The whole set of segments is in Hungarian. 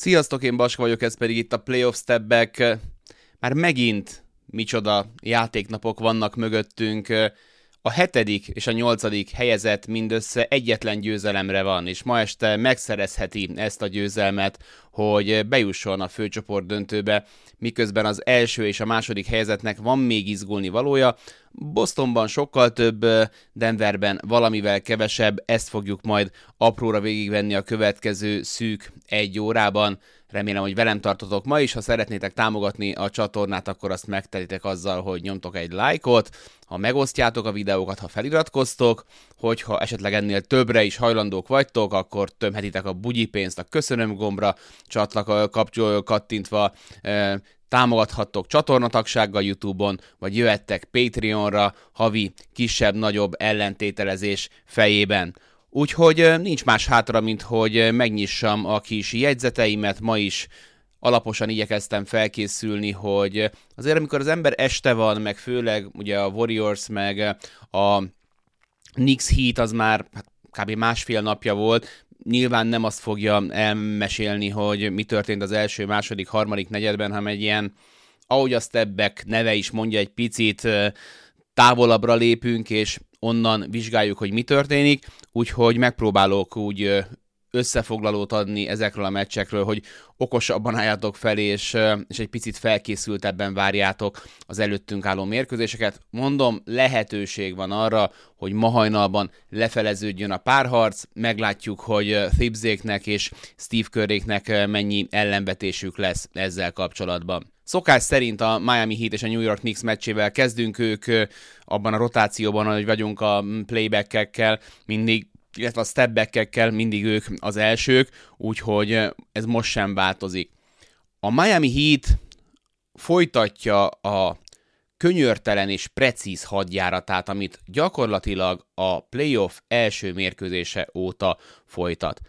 Sziasztok, én Baska vagyok, ez pedig itt a Playoff Stepback. Már megint micsoda játéknapok vannak mögöttünk. A hetedik és a nyolcadik helyezett mindössze egyetlen győzelemre van, és ma este megszerezheti ezt a győzelmet, hogy bejusson a főcsoport döntőbe, miközben az első és a második helyezetnek van még izgulni valója. Bostonban sokkal több, Denverben valamivel kevesebb, ezt fogjuk majd apróra végigvenni a következő szűk egy órában. Remélem, hogy velem tartotok ma is. Ha szeretnétek támogatni a csatornát, akkor azt megtelitek azzal, hogy nyomtok egy lájkot, ha megosztjátok a videókat, ha feliratkoztok, hogyha esetleg ennél többre is hajlandók vagytok, akkor tömhetitek a bugyi a köszönöm gombra, csatlak kapcsol kattintva, támogathattok csatornatagsággal YouTube-on, vagy jöhettek Patreonra havi kisebb-nagyobb ellentételezés fejében. Úgyhogy nincs más hátra, mint hogy megnyissam a kis jegyzeteimet, ma is alaposan igyekeztem felkészülni, hogy azért amikor az ember este van, meg főleg ugye a Warriors, meg a Knicks Heat az már hát, kb. másfél napja volt, nyilván nem azt fogja elmesélni, hogy mi történt az első, második, harmadik negyedben, hanem egy ilyen, ahogy a Stebbek neve is mondja, egy picit távolabbra lépünk, és onnan vizsgáljuk, hogy mi történik, úgyhogy megpróbálok úgy összefoglalót adni ezekről a meccsekről, hogy okosabban álljátok fel, és, és egy picit felkészültebben várjátok az előttünk álló mérkőzéseket. Mondom, lehetőség van arra, hogy ma hajnalban lefeleződjön a párharc, meglátjuk, hogy Thibzéknek és Steve Currynek mennyi ellenvetésük lesz ezzel kapcsolatban. Szokás szerint a Miami Heat és a New York Knicks meccsével kezdünk ők abban a rotációban, hogy vagyunk a playback-ekkel, mindig illetve a stepback mindig ők az elsők, úgyhogy ez most sem változik. A Miami Heat folytatja a könyörtelen és precíz hadjáratát, amit gyakorlatilag a playoff első mérkőzése óta folytat.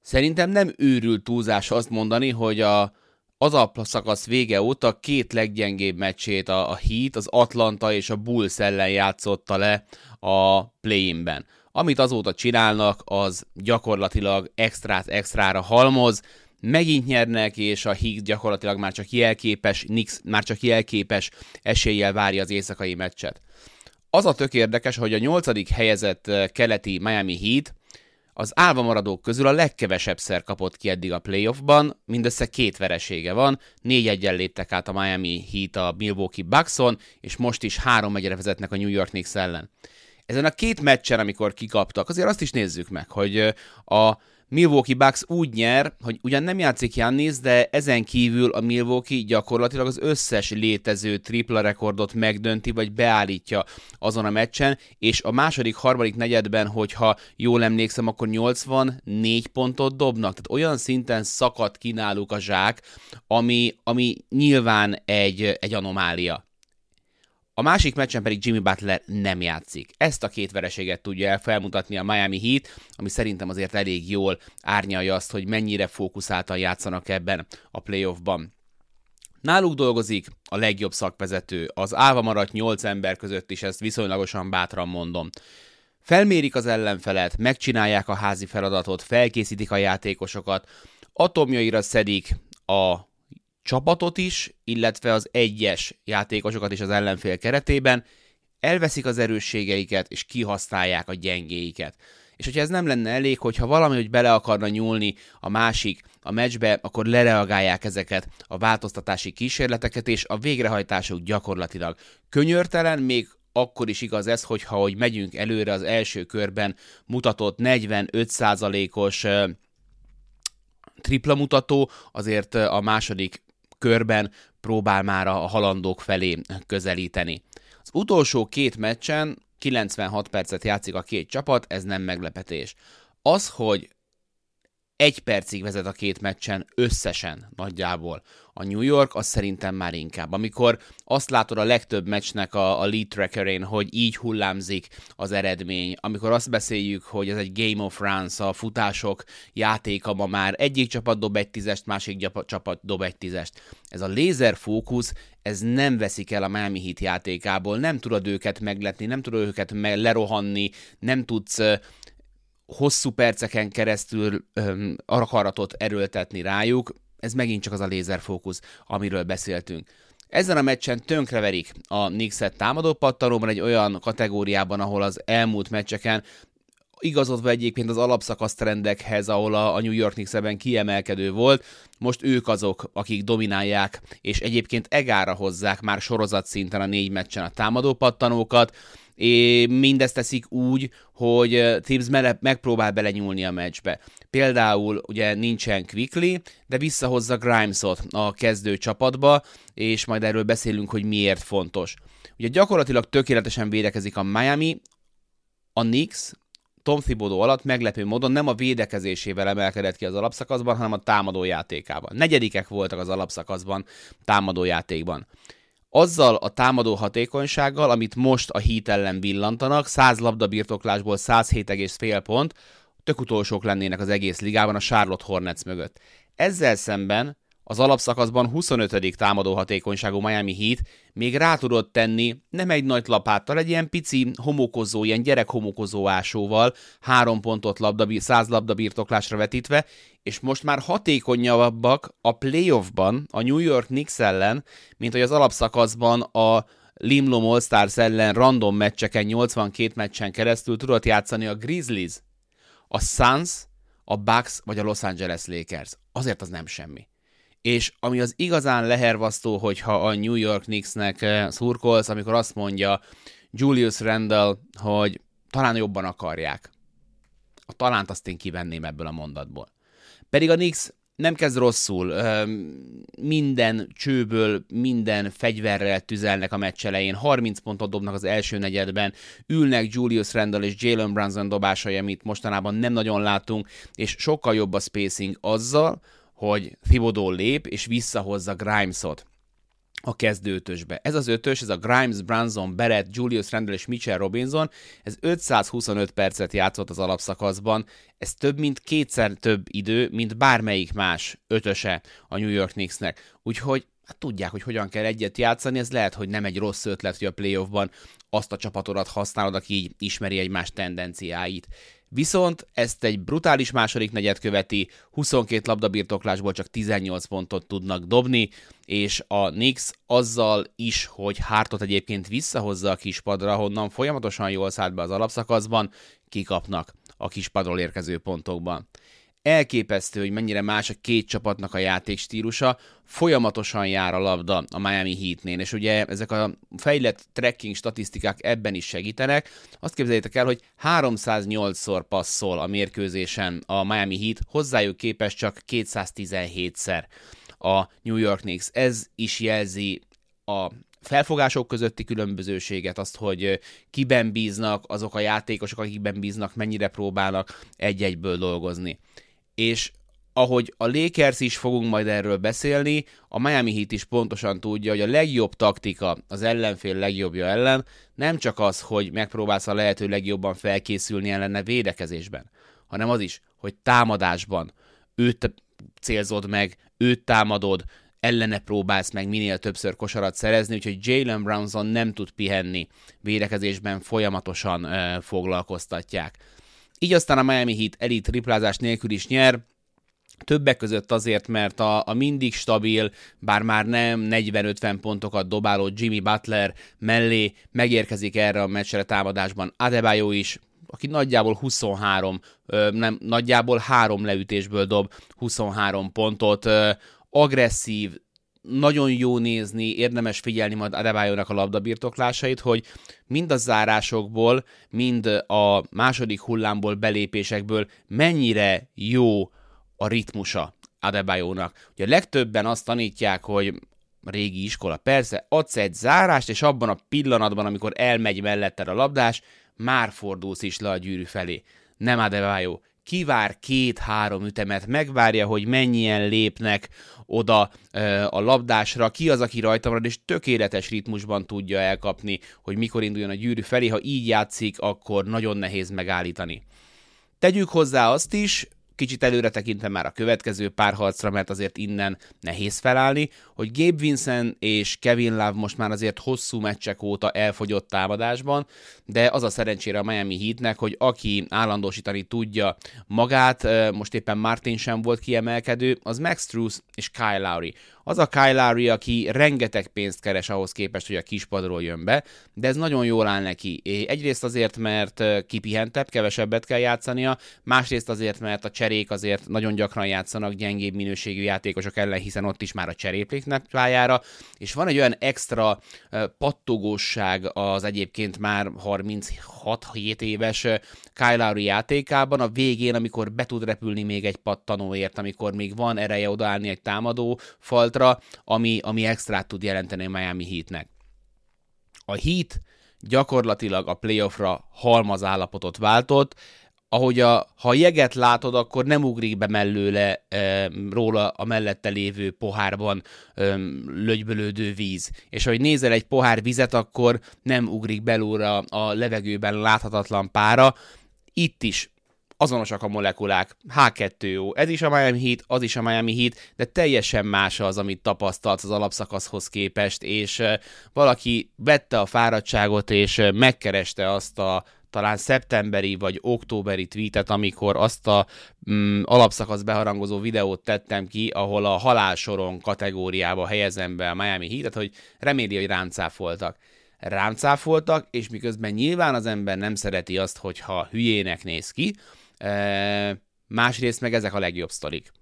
Szerintem nem őrült túlzás azt mondani, hogy a, az szakasz vége óta két leggyengébb meccsét a, a Heat, az Atlanta és a Bulls ellen játszotta le a play-inben. Amit azóta csinálnak, az gyakorlatilag extrát extrára halmoz, megint nyernek, és a Higgs gyakorlatilag már csak jelképes, Nix már csak jelképes eséllyel várja az éjszakai meccset. Az a tök érdekes, hogy a nyolcadik helyezett eh, keleti Miami Heat az álva maradók közül a legkevesebbszer kapott ki eddig a playoffban, mindössze két veresége van, négy egyen léptek át a Miami Heat a Milwaukee Buckson, és most is három egyre vezetnek a New York Knicks ellen. Ezen a két meccsen, amikor kikaptak, azért azt is nézzük meg, hogy a Milwaukee Bucks úgy nyer, hogy ugyan nem játszik Jannis, de ezen kívül a Milwaukee gyakorlatilag az összes létező tripla rekordot megdönti, vagy beállítja azon a meccsen, és a második, harmadik negyedben, hogyha jól emlékszem, akkor 84 pontot dobnak. Tehát olyan szinten szakadt ki náluk a zsák, ami, ami nyilván egy, egy anomália. A másik meccsen pedig Jimmy Butler nem játszik. Ezt a két vereséget tudja el felmutatni a Miami Heat, ami szerintem azért elég jól árnyalja azt, hogy mennyire fókuszáltan játszanak ebben a playoffban. Náluk dolgozik a legjobb szakvezető, az álva maradt 8 ember között is, ezt viszonylagosan bátran mondom. Felmérik az ellenfelet, megcsinálják a házi feladatot, felkészítik a játékosokat, atomjaira szedik a csapatot is, illetve az egyes játékosokat is az ellenfél keretében, elveszik az erősségeiket, és kihasználják a gyengéiket. És hogyha ez nem lenne elég, hogyha valami, hogy bele akarna nyúlni a másik a meccsbe, akkor lereagálják ezeket a változtatási kísérleteket, és a végrehajtásuk gyakorlatilag könyörtelen, még akkor is igaz ez, hogyha hogy megyünk előre az első körben mutatott 45%-os tripla mutató, azért a második körben próbál már a halandók felé közelíteni. Az utolsó két meccsen 96 percet játszik a két csapat, ez nem meglepetés. Az, hogy egy percig vezet a két meccsen összesen nagyjából. A New York az szerintem már inkább. Amikor azt látod a legtöbb meccsnek a, a lead trackerén, hogy így hullámzik az eredmény, amikor azt beszéljük, hogy ez egy Game of Runs, a futások játéka ma már egyik csapat dob egy tízest, másik csapat dob egy tízest. Ez a lézer fókusz, ez nem veszik el a Miami Heat játékából, nem tudod őket megletni, nem tudod őket me- lerohanni, nem tudsz hosszú perceken keresztül öm, akaratot erőltetni rájuk, ez megint csak az a lézerfókusz, amiről beszéltünk. Ezen a meccsen tönkreverik a Knicks-et támadó pattanóban egy olyan kategóriában, ahol az elmúlt meccseken igazodva egyébként az alapszakasz trendekhez, ahol a, New York Knicks kiemelkedő volt, most ők azok, akik dominálják, és egyébként egára hozzák már sorozat szinten a négy meccsen a támadó pattanókat, és mindezt teszik úgy, hogy Tibbs megpróbál belenyúlni a meccsbe. Például ugye nincsen Quickly, de visszahozza Grimesot a kezdő csapatba, és majd erről beszélünk, hogy miért fontos. Ugye gyakorlatilag tökéletesen védekezik a Miami, a Knicks, Tom Thibodeau alatt meglepő módon nem a védekezésével emelkedett ki az alapszakaszban, hanem a támadójátékában. Negyedikek voltak az alapszakaszban támadójátékban. Azzal a támadó hatékonysággal, amit most a hít ellen villantanak, 100 labdabirtoklásból 107,5 pont, tök utolsók lennének az egész ligában a Charlotte Hornets mögött. Ezzel szemben az alapszakaszban 25. támadó hatékonyságú Miami Heat még rá tudott tenni nem egy nagy lapáttal, egy ilyen pici homokozó, ilyen gyerek homokozó ásóval, három pontot labda, száz labda birtoklásra vetítve, és most már hatékonyabbak a playoffban a New York Knicks ellen, mint hogy az alapszakaszban a Limlom All Stars ellen random meccseken, 82 meccsen keresztül tudott játszani a Grizzlies, a Suns, a Bucks vagy a Los Angeles Lakers. Azért az nem semmi és ami az igazán lehervasztó, hogyha a New York Knicksnek eh, szurkolsz, amikor azt mondja Julius Randall, hogy talán jobban akarják. A talánt azt én kivenném ebből a mondatból. Pedig a Knicks nem kezd rosszul, minden csőből, minden fegyverrel tüzelnek a meccs elején, 30 pontot dobnak az első negyedben, ülnek Julius Randall és Jalen Brunson dobásai, amit mostanában nem nagyon látunk, és sokkal jobb a spacing azzal, hogy Thibodeau lép, és visszahozza Grimesot a kezdőtösbe. Ez az ötös, ez a Grimes, Branson, Barrett, Julius Randle és Mitchell Robinson, ez 525 percet játszott az alapszakaszban, ez több mint kétszer több idő, mint bármelyik más ötöse a New York Knicksnek. Úgyhogy hát tudják, hogy hogyan kell egyet játszani, ez lehet, hogy nem egy rossz ötlet, hogy a playoffban azt a csapatodat használod, aki így ismeri egymás tendenciáit. Viszont ezt egy brutális második negyed követi, 22 labdabirtoklásból csak 18 pontot tudnak dobni, és a Knicks azzal is, hogy Hártot egyébként visszahozza a kispadra, honnan folyamatosan jól szállt be az alapszakaszban, kikapnak a kispadról érkező pontokban elképesztő, hogy mennyire más a két csapatnak a játékstílusa, folyamatosan jár a labda a Miami Heatnél, és ugye ezek a fejlett tracking statisztikák ebben is segítenek. Azt képzeljétek el, hogy 308-szor passzol a mérkőzésen a Miami Heat, hozzájuk képes csak 217-szer a New York Knicks. Ez is jelzi a felfogások közötti különbözőséget, azt, hogy kiben bíznak, azok a játékosok, akikben bíznak, mennyire próbálnak egy-egyből dolgozni és ahogy a Lakers is fogunk majd erről beszélni, a Miami Heat is pontosan tudja, hogy a legjobb taktika az ellenfél legjobbja ellen nem csak az, hogy megpróbálsz a lehető legjobban felkészülni ellene védekezésben, hanem az is, hogy támadásban őt célzod meg, őt támadod, ellene próbálsz meg minél többször kosarat szerezni, úgyhogy Jalen Brownson nem tud pihenni, védekezésben folyamatosan ö, foglalkoztatják. Így aztán a Miami Heat elit triplázás nélkül is nyer, Többek között azért, mert a, a mindig stabil, bár már nem 40-50 pontokat dobáló Jimmy Butler mellé megérkezik erre a meccsre támadásban Adebayo is, aki nagyjából 23, nem, nagyjából három leütésből dob 23 pontot, agresszív, nagyon jó nézni, érdemes figyelni majd Adebayo-nak a labdabirtoklásait, hogy mind a zárásokból, mind a második hullámból, belépésekből mennyire jó a ritmusa Adebayo-nak. Ugye legtöbben azt tanítják, hogy régi iskola, persze, adsz egy zárást, és abban a pillanatban, amikor elmegy melletted a labdás, már fordulsz is le a gyűrű felé. Nem Adebayo kivár két-három ütemet, megvárja, hogy mennyien lépnek oda a labdásra, ki az, aki rajta marad, és tökéletes ritmusban tudja elkapni, hogy mikor induljon a gyűrű felé. Ha így játszik, akkor nagyon nehéz megállítani. Tegyük hozzá azt is, kicsit előre tekintve már a következő párharcra, mert azért innen nehéz felállni, hogy Gabe Vincent és Kevin Love most már azért hosszú meccsek óta elfogyott támadásban, de az a szerencsére a Miami Heatnek, hogy aki állandósítani tudja magát, most éppen Martin sem volt kiemelkedő, az Max Truss és Kyle Lowry. Az a Kyle Lowry, aki rengeteg pénzt keres ahhoz képest, hogy a kispadról jön be, de ez nagyon jól áll neki. Egyrészt azért, mert kipihentebb, kevesebbet kell játszania, másrészt azért, mert a cserék azért nagyon gyakran játszanak gyengébb minőségű játékosok ellen, hiszen ott is már a cserépléknek pályára, és van egy olyan extra pattogóság az egyébként már 36-7 éves Kyle Lowry játékában, a végén, amikor be tud repülni még egy pattanóért, amikor még van ereje odaállni egy támadó faltra, ami, ami extrát tud jelenteni a Miami Heatnek. A Heat gyakorlatilag a playoffra halmaz állapotot váltott, ahogy a, ha jeget látod, akkor nem ugrik be mellőle e, róla a mellette lévő pohárban e, lögybölődő víz. És ahogy nézel egy pohár vizet, akkor nem ugrik belőle a levegőben láthatatlan pára. Itt is azonosak a molekulák. H2O, ez is a Miami Heat, az is a Miami Heat, de teljesen más az, amit tapasztalt az alapszakaszhoz képest, és valaki vette a fáradtságot, és megkereste azt a talán szeptemberi vagy októberi tweetet, amikor azt a mm, alapszakasz beharangozó videót tettem ki, ahol a halálsoron kategóriába helyezem be a Miami Heat-et, hogy reméli, hogy ráncáfoltak. Ráncáfoltak, és miközben nyilván az ember nem szereti azt, hogyha hülyének néz ki, e, másrészt meg ezek a legjobb sztorik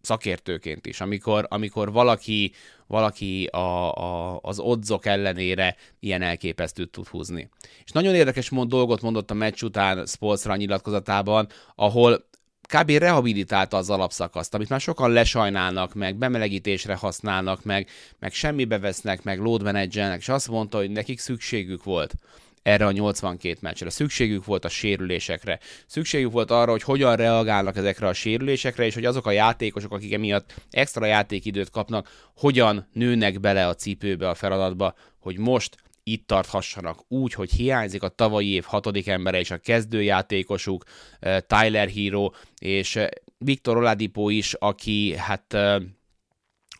szakértőként is, amikor, amikor valaki, valaki a, a, az odzok ellenére ilyen elképesztőt tud húzni. És nagyon érdekes mond, dolgot mondott a meccs után Spolstra nyilatkozatában, ahol kb. rehabilitálta az alapszakaszt, amit már sokan lesajnálnak, meg bemelegítésre használnak, meg, meg semmibe vesznek, meg load managernek, és azt mondta, hogy nekik szükségük volt erre a 82 meccsre. Szükségük volt a sérülésekre. Szükségük volt arra, hogy hogyan reagálnak ezekre a sérülésekre, és hogy azok a játékosok, akik emiatt extra játékidőt kapnak, hogyan nőnek bele a cipőbe, a feladatba, hogy most itt tarthassanak úgy, hogy hiányzik a tavalyi év hatodik embere és a kezdőjátékosuk, eh, Tyler Hero és eh, Viktor Oladipo is, aki hát eh,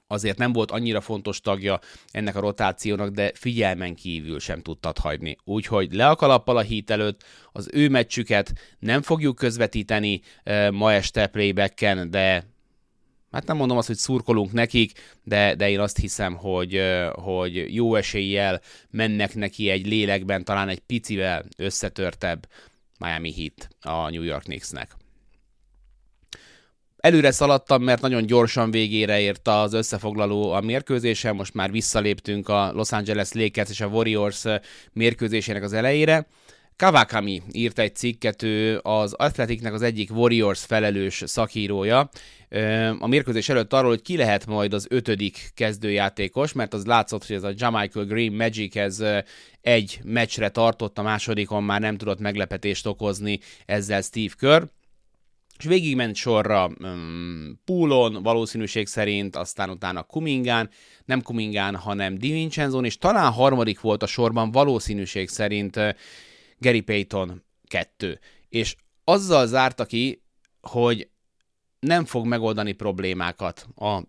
azért nem volt annyira fontos tagja ennek a rotációnak, de figyelmen kívül sem tudtad hagyni. Úgyhogy le a kalappal a hít előtt, az ő meccsüket nem fogjuk közvetíteni ma este playbacken, de hát nem mondom azt, hogy szurkolunk nekik, de, de én azt hiszem, hogy, hogy jó eséllyel mennek neki egy lélekben, talán egy picivel összetörtebb Miami Heat a New York Knicksnek. Előre szaladtam, mert nagyon gyorsan végére ért az összefoglaló a mérkőzésen, most már visszaléptünk a Los Angeles Lakers és a Warriors mérkőzésének az elejére. Kawakami írt egy cikket, ő az Athleticnek az egyik Warriors felelős szakírója, a mérkőzés előtt arról, hogy ki lehet majd az ötödik kezdőjátékos, mert az látszott, hogy ez a Jamichael Green Magic ez egy meccsre tartott, a másodikon már nem tudott meglepetést okozni ezzel Steve Kerr és végigment sorra um, Poolon, valószínűség szerint, aztán utána Kumingán, nem Kumingán, hanem Divincenzo, és talán harmadik volt a sorban valószínűség szerint uh, Gary Payton 2. És azzal zárta ki, hogy nem fog megoldani problémákat a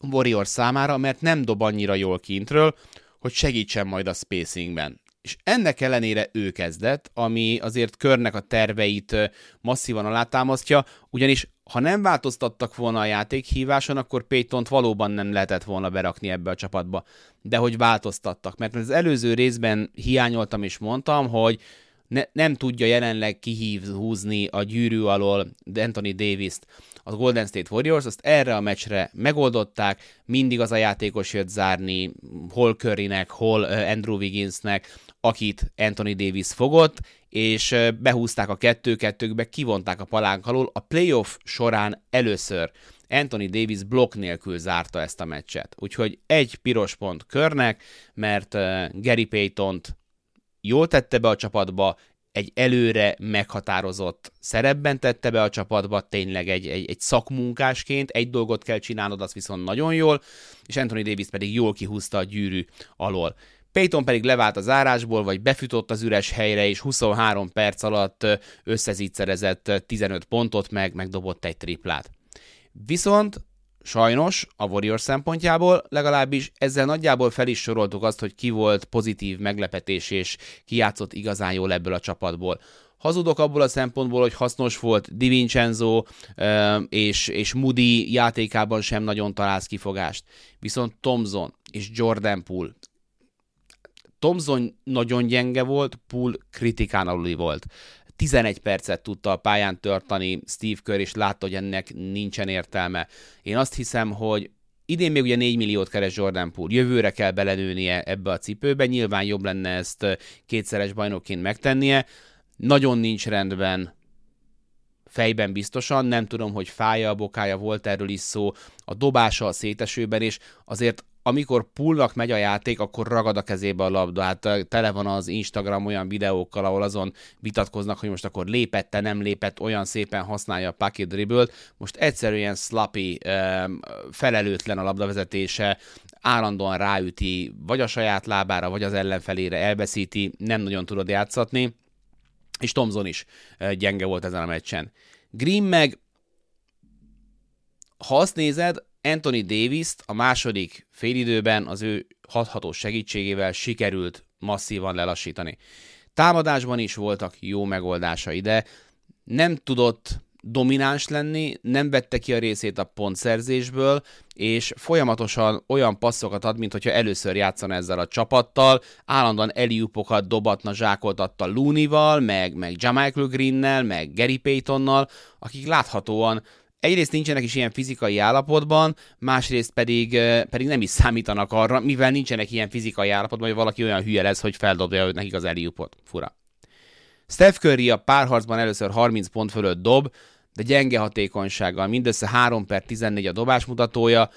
Warriors számára, mert nem dob annyira jól kintről, hogy segítsen majd a spacingben és ennek ellenére ő kezdett, ami azért körnek a terveit masszívan alátámasztja, ugyanis ha nem változtattak volna a játékhíváson, akkor Paytont valóban nem lehetett volna berakni ebbe a csapatba. De hogy változtattak, mert az előző részben hiányoltam és mondtam, hogy ne, nem tudja jelenleg kihúzni a gyűrű alól Anthony Davis-t a Golden State Warriors, azt erre a meccsre megoldották, mindig az a játékos jött zárni, hol Currynek, hol Andrew Wigginsnek, akit Anthony Davis fogott, és behúzták a kettő-kettőkbe, kivonták a palánk alól. A playoff során először Anthony Davis blokk nélkül zárta ezt a meccset. Úgyhogy egy piros pont körnek, mert Gary Payton-t jól tette be a csapatba, egy előre meghatározott szerepben tette be a csapatba, tényleg egy, egy, egy szakmunkásként, egy dolgot kell csinálnod, az viszont nagyon jól, és Anthony Davis pedig jól kihúzta a gyűrű alól. Payton pedig levált az árásból, vagy befütott az üres helyre, és 23 perc alatt összezígyszerezett 15 pontot, meg megdobott egy triplát. Viszont Sajnos a Warriors szempontjából legalábbis ezzel nagyjából fel is soroltuk azt, hogy ki volt pozitív meglepetés és ki játszott igazán jól ebből a csapatból. Hazudok abból a szempontból, hogy hasznos volt Di Vincenzo és, és Moody játékában sem nagyon találsz kifogást. Viszont Thompson és Jordan Poole Thompson nagyon gyenge volt, Poole kritikán aluli volt. 11 percet tudta a pályán tartani Steve Kerr, és látta, hogy ennek nincsen értelme. Én azt hiszem, hogy idén még ugye 4 milliót keres Jordan Poole, jövőre kell belenőnie ebbe a cipőbe, nyilván jobb lenne ezt kétszeres bajnokként megtennie, nagyon nincs rendben fejben biztosan, nem tudom, hogy fája a bokája, volt erről is szó, a dobása a szétesőben, és azért amikor pullnak megy a játék, akkor ragad a kezébe a labda. Hát tele van az Instagram olyan videókkal, ahol azon vitatkoznak, hogy most akkor lépette, nem lépett, olyan szépen használja a pocket dribble Most egyszerűen slappy, felelőtlen a labdavezetése, állandóan ráüti vagy a saját lábára, vagy az ellenfelére elveszíti, nem nagyon tudod játszatni, és Tomzon is gyenge volt ezen a meccsen. Green meg, ha azt nézed, Anthony davis a második félidőben az ő hatható segítségével sikerült masszívan lelassítani. Támadásban is voltak jó megoldásai, de nem tudott domináns lenni, nem vette ki a részét a pontszerzésből, és folyamatosan olyan passzokat ad, mint hogyha először játszana ezzel a csapattal, állandóan eliupokat dobatna, zsákoltatta Looney-val, meg, meg Jamichael Greennel, meg Gary Paytonnal, akik láthatóan egyrészt nincsenek is ilyen fizikai állapotban, másrészt pedig, pedig nem is számítanak arra, mivel nincsenek ilyen fizikai állapotban, hogy valaki olyan hülye lesz, hogy feldobja nekik az eliupot. Fura. Steph Curry a párharcban először 30 pont fölött dob, de gyenge hatékonysággal, mindössze 3 per 14 a dobás mutatója,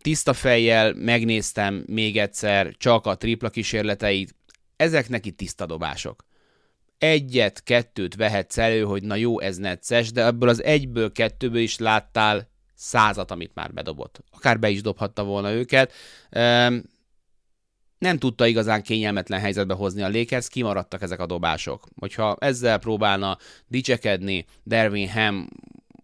tiszta fejjel megnéztem még egyszer csak a tripla kísérleteit, ezek neki tiszta dobások egyet, kettőt vehetsz elő, hogy na jó, ez necces, de ebből az egyből, kettőből is láttál százat, amit már bedobott. Akár be is dobhatta volna őket. Nem tudta igazán kényelmetlen helyzetbe hozni a Lakers, kimaradtak ezek a dobások. Hogyha ezzel próbálna dicsekedni Dervin Ham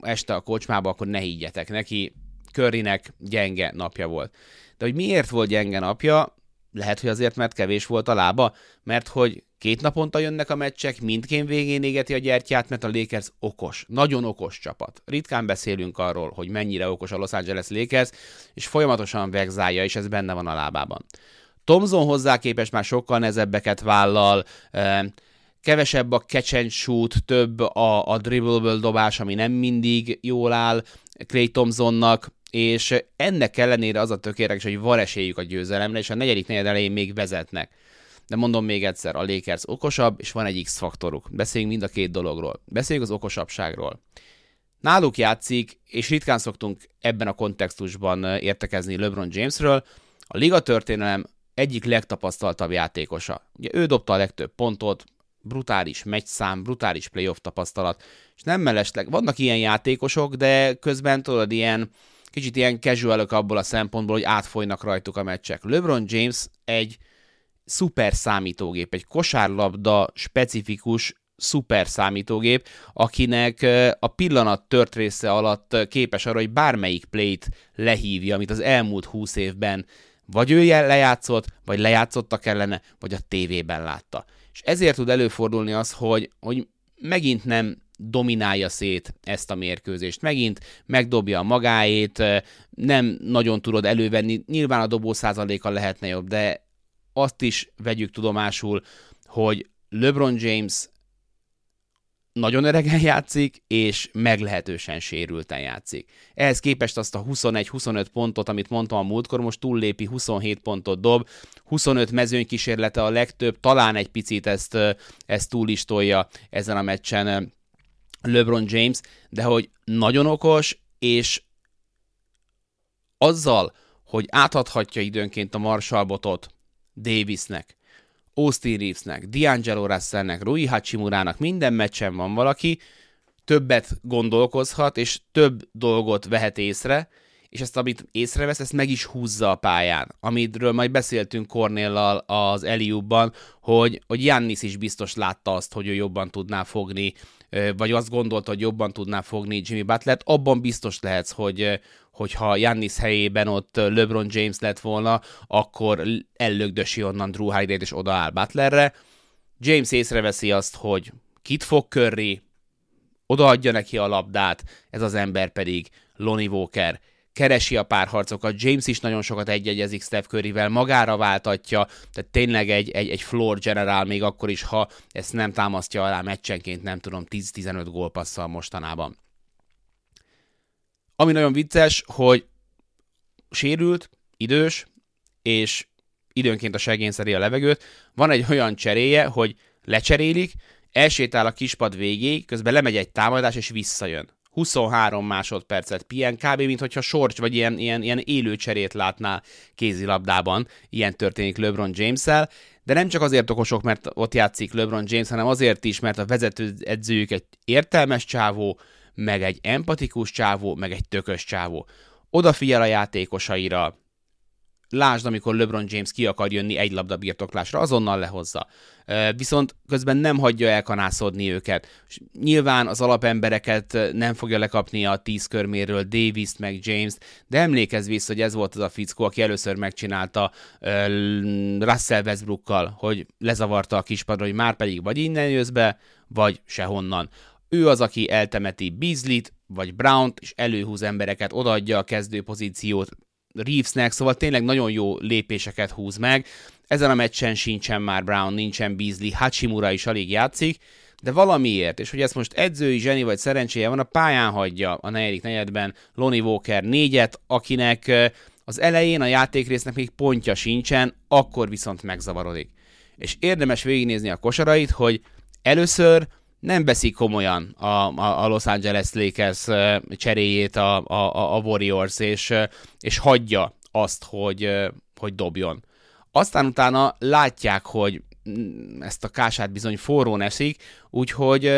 este a kocsmába, akkor ne higgyetek neki. Currynek gyenge napja volt. De hogy miért volt gyenge napja, lehet, hogy azért, mert kevés volt a lába, mert hogy Két naponta jönnek a meccsek, mindkén végén égeti a gyertyát, mert a Lakers okos, nagyon okos csapat. Ritkán beszélünk arról, hogy mennyire okos a Los Angeles Lakers, és folyamatosan vegzálja, és ez benne van a lábában. Thomson hozzá képes már sokkal nehezebbeket vállal, kevesebb a catch and shoot, több a, a dribbleből dobás, ami nem mindig jól áll Clay Thompsonnak, és ennek ellenére az a tökéletes, hogy van esélyük a győzelemre, és a negyedik negyed elején még vezetnek de mondom még egyszer, a Lakers okosabb, és van egy X-faktoruk. Beszéljünk mind a két dologról. Beszéljünk az okosabbságról. Náluk játszik, és ritkán szoktunk ebben a kontextusban értekezni LeBron Jamesről, a liga történelem egyik legtapasztaltabb játékosa. Ugye ő dobta a legtöbb pontot, brutális meccszám, brutális playoff tapasztalat, és nem mellesleg, vannak ilyen játékosok, de közben tudod, ilyen kicsit ilyen casual abból a szempontból, hogy átfolynak rajtuk a meccsek. LeBron James egy szuper számítógép, egy kosárlabda specifikus szuper számítógép, akinek a pillanat tört része alatt képes arra, hogy bármelyik playt lehívja, amit az elmúlt húsz évben vagy ő lejátszott, vagy lejátszottak ellene, vagy a tévében látta. És ezért tud előfordulni az, hogy, hogy megint nem dominálja szét ezt a mérkőzést. Megint megdobja a magáét, nem nagyon tudod elővenni, nyilván a dobó százaléka lehetne jobb, de azt is vegyük tudomásul, hogy LeBron James nagyon öregen játszik, és meglehetősen sérülten játszik. Ehhez képest azt a 21-25 pontot, amit mondtam a múltkor, most túllépi 27 pontot dob, 25 mezőny kísérlete a legtöbb, talán egy picit ezt, ezt túlistolja ezen a meccsen LeBron James, de hogy nagyon okos, és azzal, hogy átadhatja időnként a Marshallbotot Davisnek, Austin Reevesnek, D'Angelo Russellnek, Rui Hachimurának minden meccsen van valaki, többet gondolkozhat, és több dolgot vehet észre, és ezt, amit észrevesz, ezt meg is húzza a pályán. Amiről majd beszéltünk Cornéllal az Eliubban, hogy, hogy Jannis is biztos látta azt, hogy ő jobban tudná fogni, vagy azt gondolta, hogy jobban tudná fogni Jimmy Butlert. Abban biztos lehetsz, hogy, hogyha Jannis helyében ott LeBron James lett volna, akkor ellögdösi onnan Drew holiday és odaáll Butlerre. James észreveszi azt, hogy kit fog Curry, odaadja neki a labdát, ez az ember pedig Lonnie Walker keresi a párharcokat, James is nagyon sokat egyegyezik Steph Curryvel, magára váltatja, tehát tényleg egy, egy, egy floor generál még akkor is, ha ezt nem támasztja alá meccsenként, nem tudom, 10-15 gólpasszal mostanában. Ami nagyon vicces, hogy sérült, idős, és időnként a segén szeri a levegőt, van egy olyan cseréje, hogy lecserélik, elsétál a kispad végéig, közben lemegy egy támadás, és visszajön. 23 másodpercet pihen, kb. mint hogyha sorcs vagy ilyen, ilyen, ilyen élő cserét látnál kézilabdában. Ilyen történik LeBron James-el, de nem csak azért okosok, mert ott játszik LeBron James, hanem azért is, mert a vezető edzőjük egy értelmes csávó, meg egy empatikus csávó, meg egy tökös csávó. Odafigyel a játékosaira, lásd, amikor LeBron James ki akar jönni egy labda birtoklásra, azonnal lehozza. Viszont közben nem hagyja elkanászodni őket. Nyilván az alapembereket nem fogja lekapni a tíz körméről, Davis-t meg James-t, de emlékezz vissza, hogy ez volt az a fickó, aki először megcsinálta Russell Westbrookkal, hogy lezavarta a kispadra, hogy már pedig vagy innen jössz be, vagy sehonnan. Ő az, aki eltemeti Beasley-t, vagy Brown-t, és előhúz embereket, odaadja a kezdőpozíciót Reevesnek, szóval tényleg nagyon jó lépéseket húz meg. Ezen a meccsen sincsen már Brown, nincsen Beasley, Hachimura is alig játszik, de valamiért, és hogy ezt most edzői zseni vagy szerencséje van, a pályán hagyja a negyedik negyedben Lonnie Walker négyet, akinek az elején a játékrésznek még pontja sincsen, akkor viszont megzavarodik. És érdemes végignézni a kosarait, hogy először nem veszik komolyan a, a, a Los Angeles Lakers cseréjét a, a, a Warriors, és, és hagyja azt, hogy, hogy dobjon. Aztán utána látják, hogy ezt a kását bizony forró eszik, úgyhogy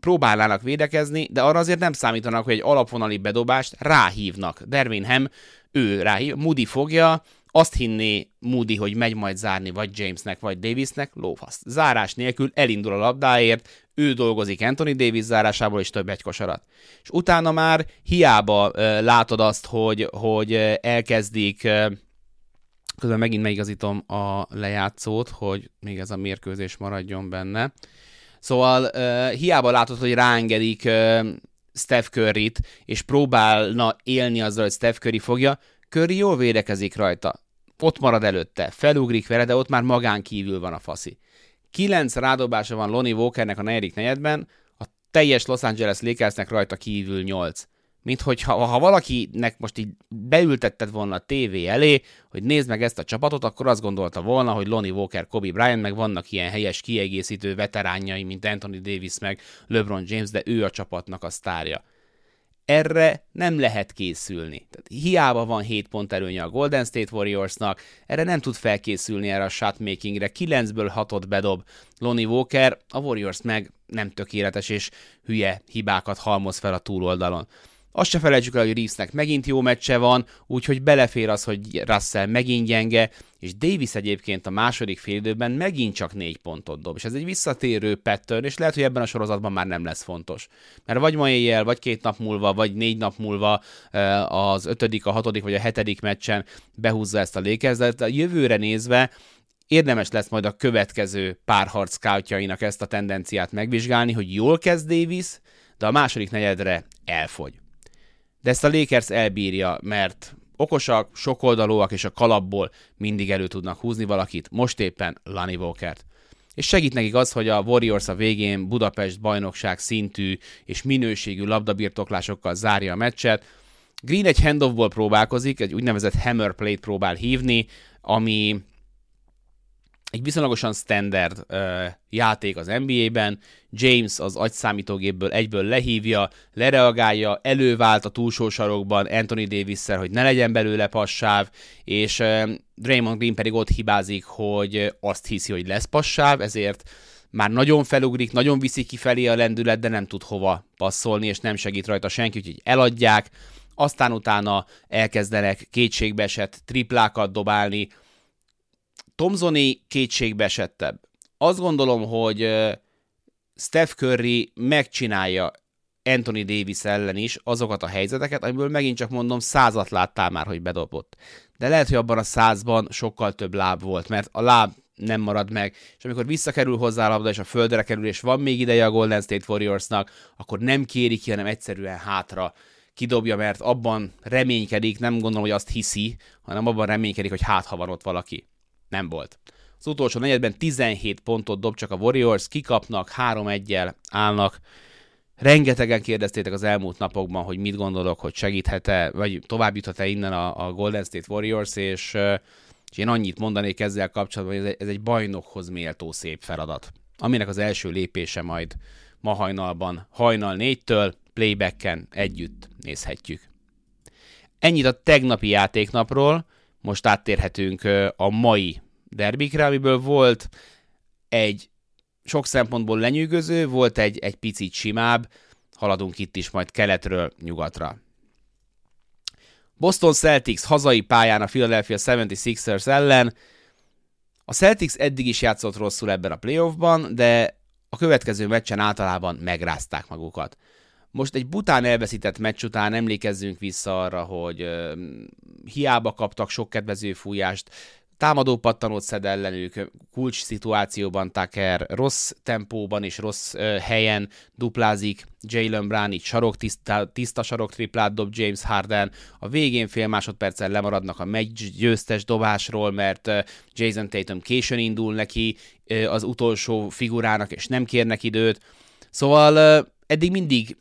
próbálnának védekezni, de arra azért nem számítanak, hogy egy alapvonali bedobást ráhívnak. Dervinham, ő ráhív, Moody fogja, azt hinné Moody, hogy megy majd zárni vagy Jamesnek, vagy Davisnek, lófaszt. Zárás nélkül elindul a labdáért, ő dolgozik Anthony Davis zárásából, és több egy kosarat. És utána már hiába uh, látod azt, hogy, hogy elkezdik uh, közben megint megigazítom a lejátszót, hogy még ez a mérkőzés maradjon benne. Szóval uh, hiába látod, hogy ráengedik uh, Steph Curry-t, és próbálna élni azzal, hogy Steph Curry fogja, Curry jól védekezik rajta. Ott marad előtte, felugrik vele, de ott már magán kívül van a faszi. Kilenc rádobása van Lonnie Walkernek a negyedik negyedben, a teljes Los Angeles Lakersnek rajta kívül nyolc. Mint hogyha ha valakinek most így beültetted volna a tévé elé, hogy nézd meg ezt a csapatot, akkor azt gondolta volna, hogy Lonnie Walker, Kobe Bryant, meg vannak ilyen helyes kiegészítő veteránjai, mint Anthony Davis, meg LeBron James, de ő a csapatnak a sztárja erre nem lehet készülni. Tehát hiába van 7 pont előnye a Golden State Warriorsnak, erre nem tud felkészülni erre a shotmakingre. 9-ből 6-ot bedob Lonnie Walker, a Warriors meg nem tökéletes és hülye hibákat halmoz fel a túloldalon. Azt se felejtsük el, hogy Reevesnek megint jó meccse van, úgyhogy belefér az, hogy Russell megint gyenge, és Davis egyébként a második félidőben megint csak négy pontot dob, és ez egy visszatérő pattern, és lehet, hogy ebben a sorozatban már nem lesz fontos. Mert vagy ma éjjel, vagy két nap múlva, vagy négy nap múlva eh, az ötödik, a hatodik, vagy a hetedik meccsen behúzza ezt a Lakers, de a jövőre nézve érdemes lesz majd a következő párharc scoutjainak ezt a tendenciát megvizsgálni, hogy jól kezd Davis, de a második negyedre elfogy de ezt a Lakers elbírja, mert okosak, sokoldalúak, és a kalapból mindig elő tudnak húzni valakit, most éppen Lani Walkert. És segít nekik az, hogy a Warriors a végén Budapest bajnokság szintű és minőségű labdabirtoklásokkal zárja a meccset. Green egy handoffból próbálkozik, egy úgynevezett hammer plate próbál hívni, ami egy viszonylagosan standard uh, játék az NBA-ben, James az agyszámítógépből egyből lehívja, lereagálja, elővált a túlsó sarokban Anthony davis hogy ne legyen belőle passáv, és uh, Draymond Green pedig ott hibázik, hogy azt hiszi, hogy lesz passáv, ezért már nagyon felugrik, nagyon viszi kifelé a lendület, de nem tud hova passzolni, és nem segít rajta senki, úgyhogy eladják, aztán utána elkezdenek kétségbeesett triplákat dobálni. Tomzoni kétségbeesettebb. Azt gondolom, hogy Steph Curry megcsinálja Anthony Davis ellen is azokat a helyzeteket, amiből megint csak mondom, százat láttál már, hogy bedobott. De lehet, hogy abban a százban sokkal több láb volt, mert a láb nem marad meg, és amikor visszakerül hozzá a labda, és a földre kerül, és van még ideje a Golden State Warriorsnak, akkor nem kéri ki, hanem egyszerűen hátra kidobja, mert abban reménykedik, nem gondolom, hogy azt hiszi, hanem abban reménykedik, hogy hát ha van ott valaki. Nem volt. Az utolsó negyedben 17 pontot dob csak a Warriors, kikapnak, 3-1-jel állnak. Rengetegen kérdeztétek az elmúlt napokban, hogy mit gondolok, hogy segíthet-e, vagy tovább juthat-e innen a, a Golden State Warriors, és, és én annyit mondanék ezzel kapcsolatban, hogy ez egy, ez egy bajnokhoz méltó szép feladat, aminek az első lépése majd ma hajnalban, hajnal négytől, playbacken együtt nézhetjük. Ennyit a tegnapi játéknapról, most áttérhetünk a mai derbikre, amiből volt egy sok szempontból lenyűgöző, volt egy, egy picit simább, haladunk itt is majd keletről nyugatra. Boston Celtics hazai pályán a Philadelphia 76ers ellen. A Celtics eddig is játszott rosszul ebben a playoffban, de a következő meccsen általában megrázták magukat. Most egy bután elveszített meccs után emlékezzünk vissza arra, hogy hiába kaptak sok kedvező fújást, támadó pattanót szed ellenük, kulcs szituációban Tucker, rossz tempóban és rossz helyen duplázik, Jalen Brown így sarok, tiszta, tiszta sarok triplát dob James Harden, a végén fél másodperccel lemaradnak a meccs győztes dobásról, mert uh, Jason Tatum későn indul neki az utolsó figurának, és nem kérnek időt. Szóval eddig mindig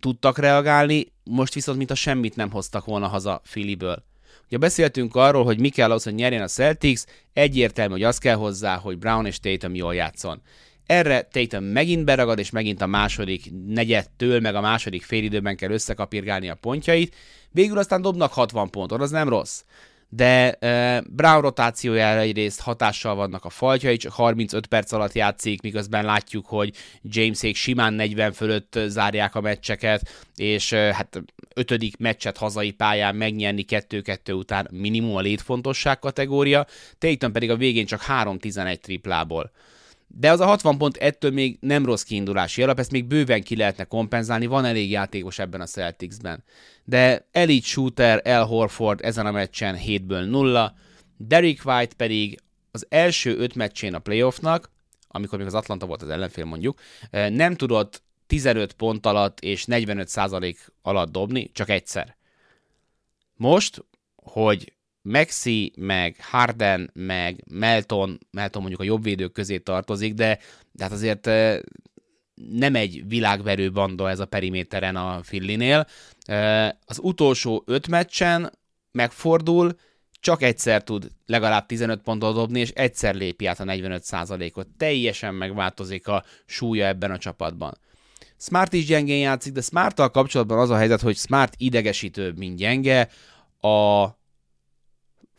tudtak reagálni, most viszont mint a semmit nem hoztak volna haza Filiből. Ugye beszéltünk arról, hogy mi kell ahhoz, hogy nyerjen a Celtics, egyértelmű, hogy az kell hozzá, hogy Brown és Tatum jól játszon. Erre Tatum megint beragad, és megint a második negyedtől, meg a második félidőben kell összekapirgálni a pontjait. Végül aztán dobnak 60 pontot, az nem rossz de uh, Brown rotációjára egyrészt hatással vannak a faltjai, csak 35 perc alatt játszik, miközben látjuk, hogy Jamesék simán 40 fölött zárják a meccseket, és uh, hát ötödik meccset hazai pályán megnyerni 2-2 után minimum a létfontosság kategória, Tatum pedig a végén csak 3-11 triplából. De az a 60 pont ettől még nem rossz kiindulási alap, ezt még bőven ki lehetne kompenzálni, van elég játékos ebben a Celticsben. De Elite Shooter, El Horford ezen a meccsen 7-ből 0, Derek White pedig az első öt meccsén a playoffnak, amikor még az Atlanta volt az ellenfél mondjuk, eh, nem tudott 15 pont alatt és 45% alatt dobni, csak egyszer. Most, hogy Maxi, meg Harden, meg Melton, Melton mondjuk a jobb védők közé tartozik, de, de hát azért nem egy világverő banda ez a periméteren a Fillinél. Az utolsó öt meccsen megfordul, csak egyszer tud legalább 15 pontot dobni, és egyszer lépi át a 45%-ot. Teljesen megváltozik a súlya ebben a csapatban. Smart is gyengén játszik, de Smarttal kapcsolatban az a helyzet, hogy Smart idegesítőbb, mint gyenge. A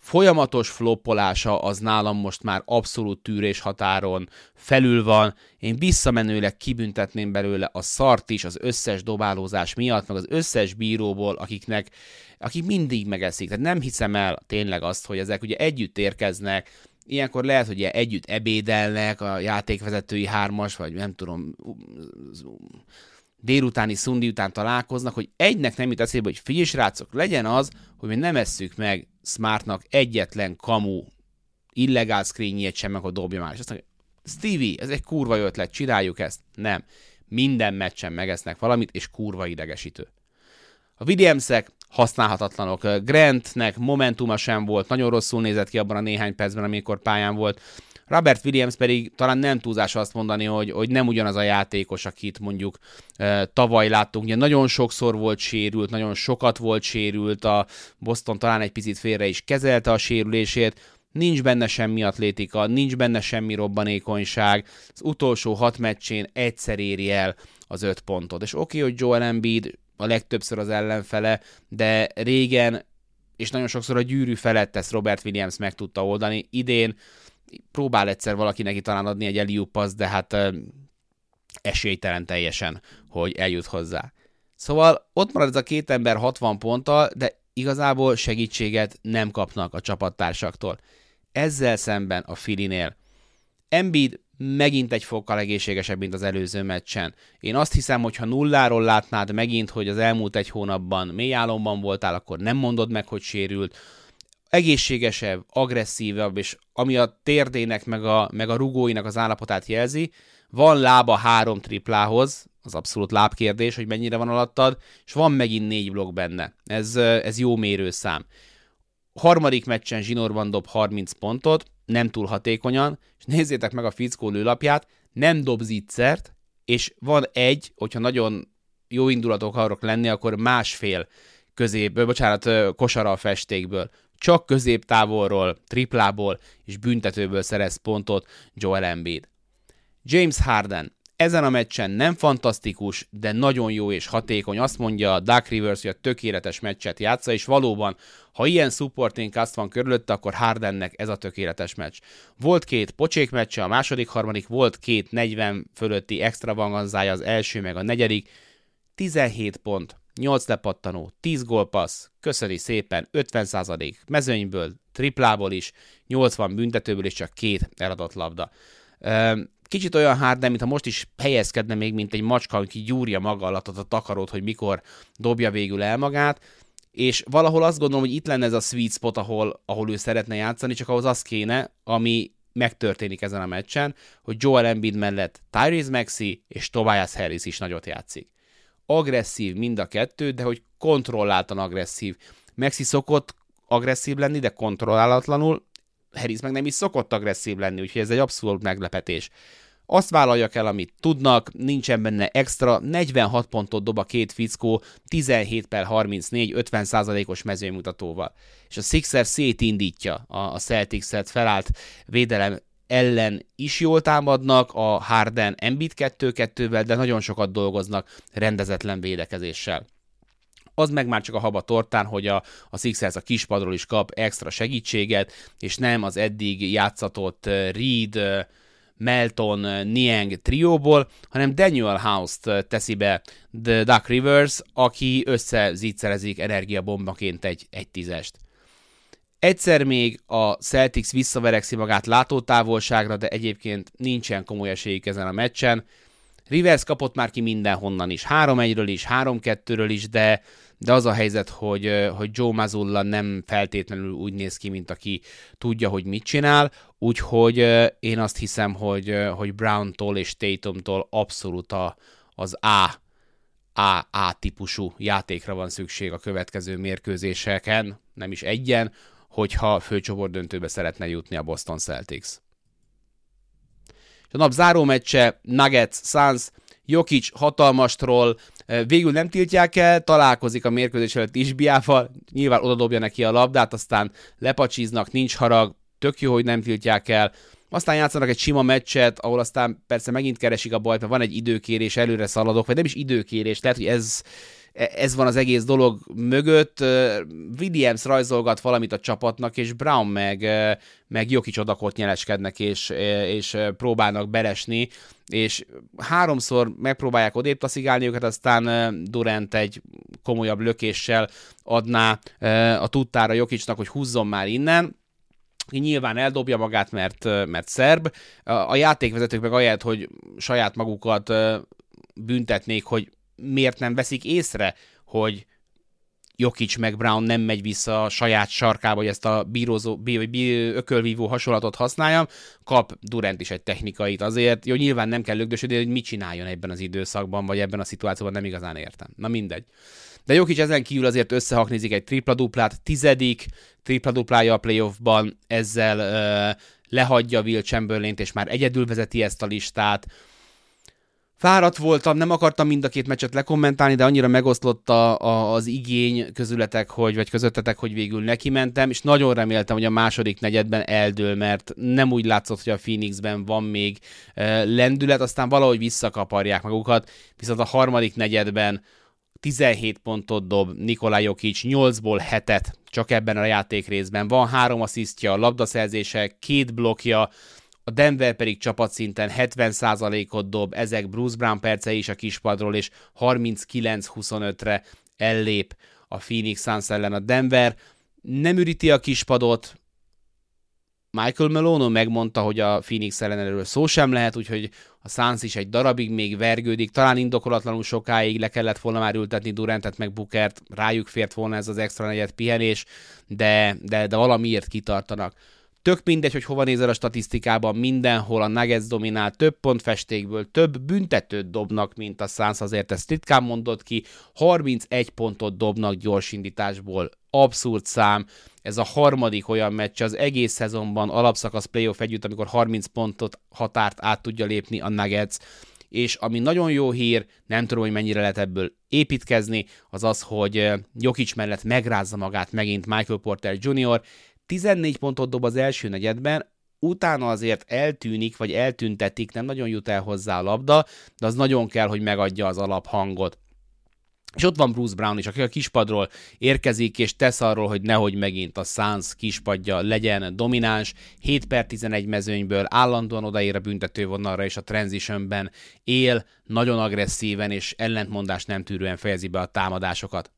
folyamatos floppolása az nálam most már abszolút tűrés határon felül van. Én visszamenőleg kibüntetném belőle a szart is az összes dobálózás miatt, meg az összes bíróból, akiknek, akik mindig megeszik. Tehát nem hiszem el tényleg azt, hogy ezek ugye együtt érkeznek, Ilyenkor lehet, hogy együtt ebédelnek a játékvezetői hármas, vagy nem tudom, délutáni szundi után találkoznak, hogy egynek nem jut eszébe, hogy figyelj srácok, legyen az, hogy mi nem esszük meg Smartnak egyetlen kamu illegál screenjét sem, meg hogy dobja már. És Stevie, ez egy kurva jó ötlet, csináljuk ezt. Nem. Minden meccsen megesznek valamit, és kurva idegesítő. A Williamsek használhatatlanok. Grantnek momentuma sem volt, nagyon rosszul nézett ki abban a néhány percben, amikor pályán volt. Robert Williams pedig talán nem túlzás azt mondani, hogy, hogy nem ugyanaz a játékos, akit mondjuk tavaly láttunk. Ugye nagyon sokszor volt sérült, nagyon sokat volt sérült, a Boston talán egy picit félre is kezelte a sérülését, nincs benne semmi atlétika, nincs benne semmi robbanékonyság, az utolsó hat meccsén egyszer éri el az öt pontot. És oké, hogy Joel Embiid a legtöbbször az ellenfele, de régen és nagyon sokszor a gyűrű felett ezt Robert Williams meg tudta oldani. Idén próbál egyszer valaki neki talán adni egy Eliu passz, de hát esélytelen teljesen, hogy eljut hozzá. Szóval ott marad ez a két ember 60 ponttal, de igazából segítséget nem kapnak a csapattársaktól. Ezzel szemben a Filinél. Embiid megint egy fokkal egészségesebb, mint az előző meccsen. Én azt hiszem, hogy ha nulláról látnád megint, hogy az elmúlt egy hónapban mély álomban voltál, akkor nem mondod meg, hogy sérült. Egészségesebb, agresszívabb, és ami a térdének meg a, meg a rugóinak az állapotát jelzi, van lába három triplához, az abszolút lábkérdés, hogy mennyire van alattad, és van megint négy blokk benne. Ez, ez jó mérőszám. Harmadik meccsen zsinórban dob 30 pontot, nem túl hatékonyan, és nézzétek meg a fickó lőlapját, nem dob zicsert, és van egy, hogyha nagyon jó indulatok akarok lenni, akkor másfél közép, bocsánat, kosara a festékből. Csak középtávolról, triplából és büntetőből szerez pontot Joel Embiid. James Harden ezen a meccsen nem fantasztikus, de nagyon jó és hatékony. Azt mondja a Duck Rivers, hogy a tökéletes meccset játsza, és valóban, ha ilyen supporting cast van körülötte, akkor Hardennek ez a tökéletes meccs. Volt két pocsék meccse, a második, harmadik, volt két 40 fölötti extravaganzája, az első meg a negyedik. 17 pont, 8 lepattanó, 10 gólpassz, köszöni szépen, 50% mezőnyből, triplából is, 80 büntetőből és csak két eladott labda. Kicsit olyan Harden, mintha most is helyezkedne még, mint egy macska, aki gyúrja maga alatt a takarót, hogy mikor dobja végül el magát, és valahol azt gondolom, hogy itt lenne ez a sweet spot, ahol, ahol ő szeretne játszani, csak ahhoz az kéne, ami megtörténik ezen a meccsen, hogy Joel Embiid mellett Tyrese Maxi és Tobias Harris is nagyot játszik. Agresszív mind a kettő, de hogy kontrolláltan agresszív. Maxi szokott agresszív lenni, de kontrollálatlanul, Harris meg nem is szokott agresszív lenni, úgyhogy ez egy abszolút meglepetés. Azt vállalja el, amit tudnak, nincsen benne extra, 46 pontot dob a két fickó, 17 per 34, 50%-os mezőmutatóval. És a Sixer szétindítja a Celtics-et, felállt védelem ellen is jól támadnak, a Harden Embiid 2-2-vel, de nagyon sokat dolgoznak rendezetlen védekezéssel az meg már csak a haba tortán, hogy a, a Sixers a kispadról is kap extra segítséget, és nem az eddig játszatott Reed, Melton, Niang trióból, hanem Daniel House-t teszi be The Duck Rivers, aki összezígyszerezik energiabombaként egy, egy tízest. Egyszer még a Celtics visszaverekszi magát látótávolságra, de egyébként nincsen komoly esélyük ezen a meccsen. Rivers kapott már ki mindenhonnan is, 3-1-ről is, 3-2-ről is, de, de az a helyzet, hogy, hogy Joe Mazzulla nem feltétlenül úgy néz ki, mint aki tudja, hogy mit csinál, úgyhogy én azt hiszem, hogy, hogy Brown-tól és Tatumtól abszolút a, az A, A, A típusú játékra van szükség a következő mérkőzéseken, nem is egyen, hogyha főcsoport döntőbe szeretne jutni a Boston Celtics. A nap záró meccse Nuggets Suns, Jokic hatalmas troll, végül nem tiltják el, találkozik a mérkőzés előtt Isbiával, nyilván odadobja neki a labdát, aztán lepacsíznak, nincs harag, tök jó, hogy nem tiltják el, aztán játszanak egy sima meccset, ahol aztán persze megint keresik a bajt, mert van egy időkérés, előre szaladok, vagy nem is időkérés, lehet, hogy ez E, ez van az egész dolog mögött. Williams rajzolgat valamit a csapatnak, és Brown meg, meg Jokic odakot nyeleskednek, és, és próbálnak beresni, és háromszor megpróbálják odébb taszigálni őket, aztán Durant egy komolyabb lökéssel adná a tudtára Jokicnak, hogy húzzon már innen, nyilván eldobja magát, mert, mert szerb. A játékvezetők meg ahelyett, hogy saját magukat büntetnék, hogy miért nem veszik észre, hogy Jokic meg Brown nem megy vissza a saját sarkába, hogy ezt a bírózó, bí, bí, ökölvívó hasonlatot használjam, kap Durant is egy technikait azért. Jó, nyilván nem kell lögdösödni, hogy mit csináljon ebben az időszakban, vagy ebben a szituációban nem igazán értem. Na mindegy. De Jokic ezen kívül azért összehaknézik egy tripla-duplát, tizedik tripla-duplája a playoffban, ezzel uh, lehagyja Will Chamberlain-t, és már egyedül vezeti ezt a listát Fáradt voltam, nem akartam mind a két meccset lekommentálni, de annyira megoszlott a, a, az igény közületek, hogy, vagy közöttetek, hogy végül neki mentem, és nagyon reméltem, hogy a második negyedben eldől, mert nem úgy látszott, hogy a Phoenixben van még e, lendület, aztán valahogy visszakaparják magukat, viszont a harmadik negyedben 17 pontot dob Nikolaj Jokic, 8-ból 7-et csak ebben a játék részben. Van három asszisztja, labdaszerzése, két blokja, a Denver pedig csapatszinten 70%-ot dob, ezek Bruce Brown percei is a kispadról, és 39-25-re ellép a Phoenix Suns ellen a Denver. Nem üríti a kispadot, Michael Melono megmondta, hogy a Phoenix ellen erről szó sem lehet, úgyhogy a Suns is egy darabig még vergődik, talán indokolatlanul sokáig le kellett volna már ültetni Durantet meg Bukert, rájuk fért volna ez az extra negyed pihenés, de, de, de valamiért kitartanak. Tök mindegy, hogy hova nézel a statisztikában, mindenhol a Nuggets dominál, több pontfestékből, több büntetőt dobnak, mint a Suns, azért ezt ritkán mondott ki, 31 pontot dobnak gyorsindításból, abszurd szám, ez a harmadik olyan meccs az egész szezonban alapszakasz playoff együtt, amikor 30 pontot határt át tudja lépni a Nuggets, és ami nagyon jó hír, nem tudom, hogy mennyire lehet ebből építkezni, az az, hogy Jokic mellett megrázza magát megint Michael Porter Jr., 14 pontot dob az első negyedben, utána azért eltűnik, vagy eltüntetik, nem nagyon jut el hozzá a labda, de az nagyon kell, hogy megadja az alaphangot. És ott van Bruce Brown is, aki a kispadról érkezik, és tesz arról, hogy nehogy megint a Suns kispadja legyen domináns. 7 per 11 mezőnyből állandóan odaér a büntetővonalra, és a transitionben él, nagyon agresszíven és ellentmondás nem tűrően fejezi be a támadásokat.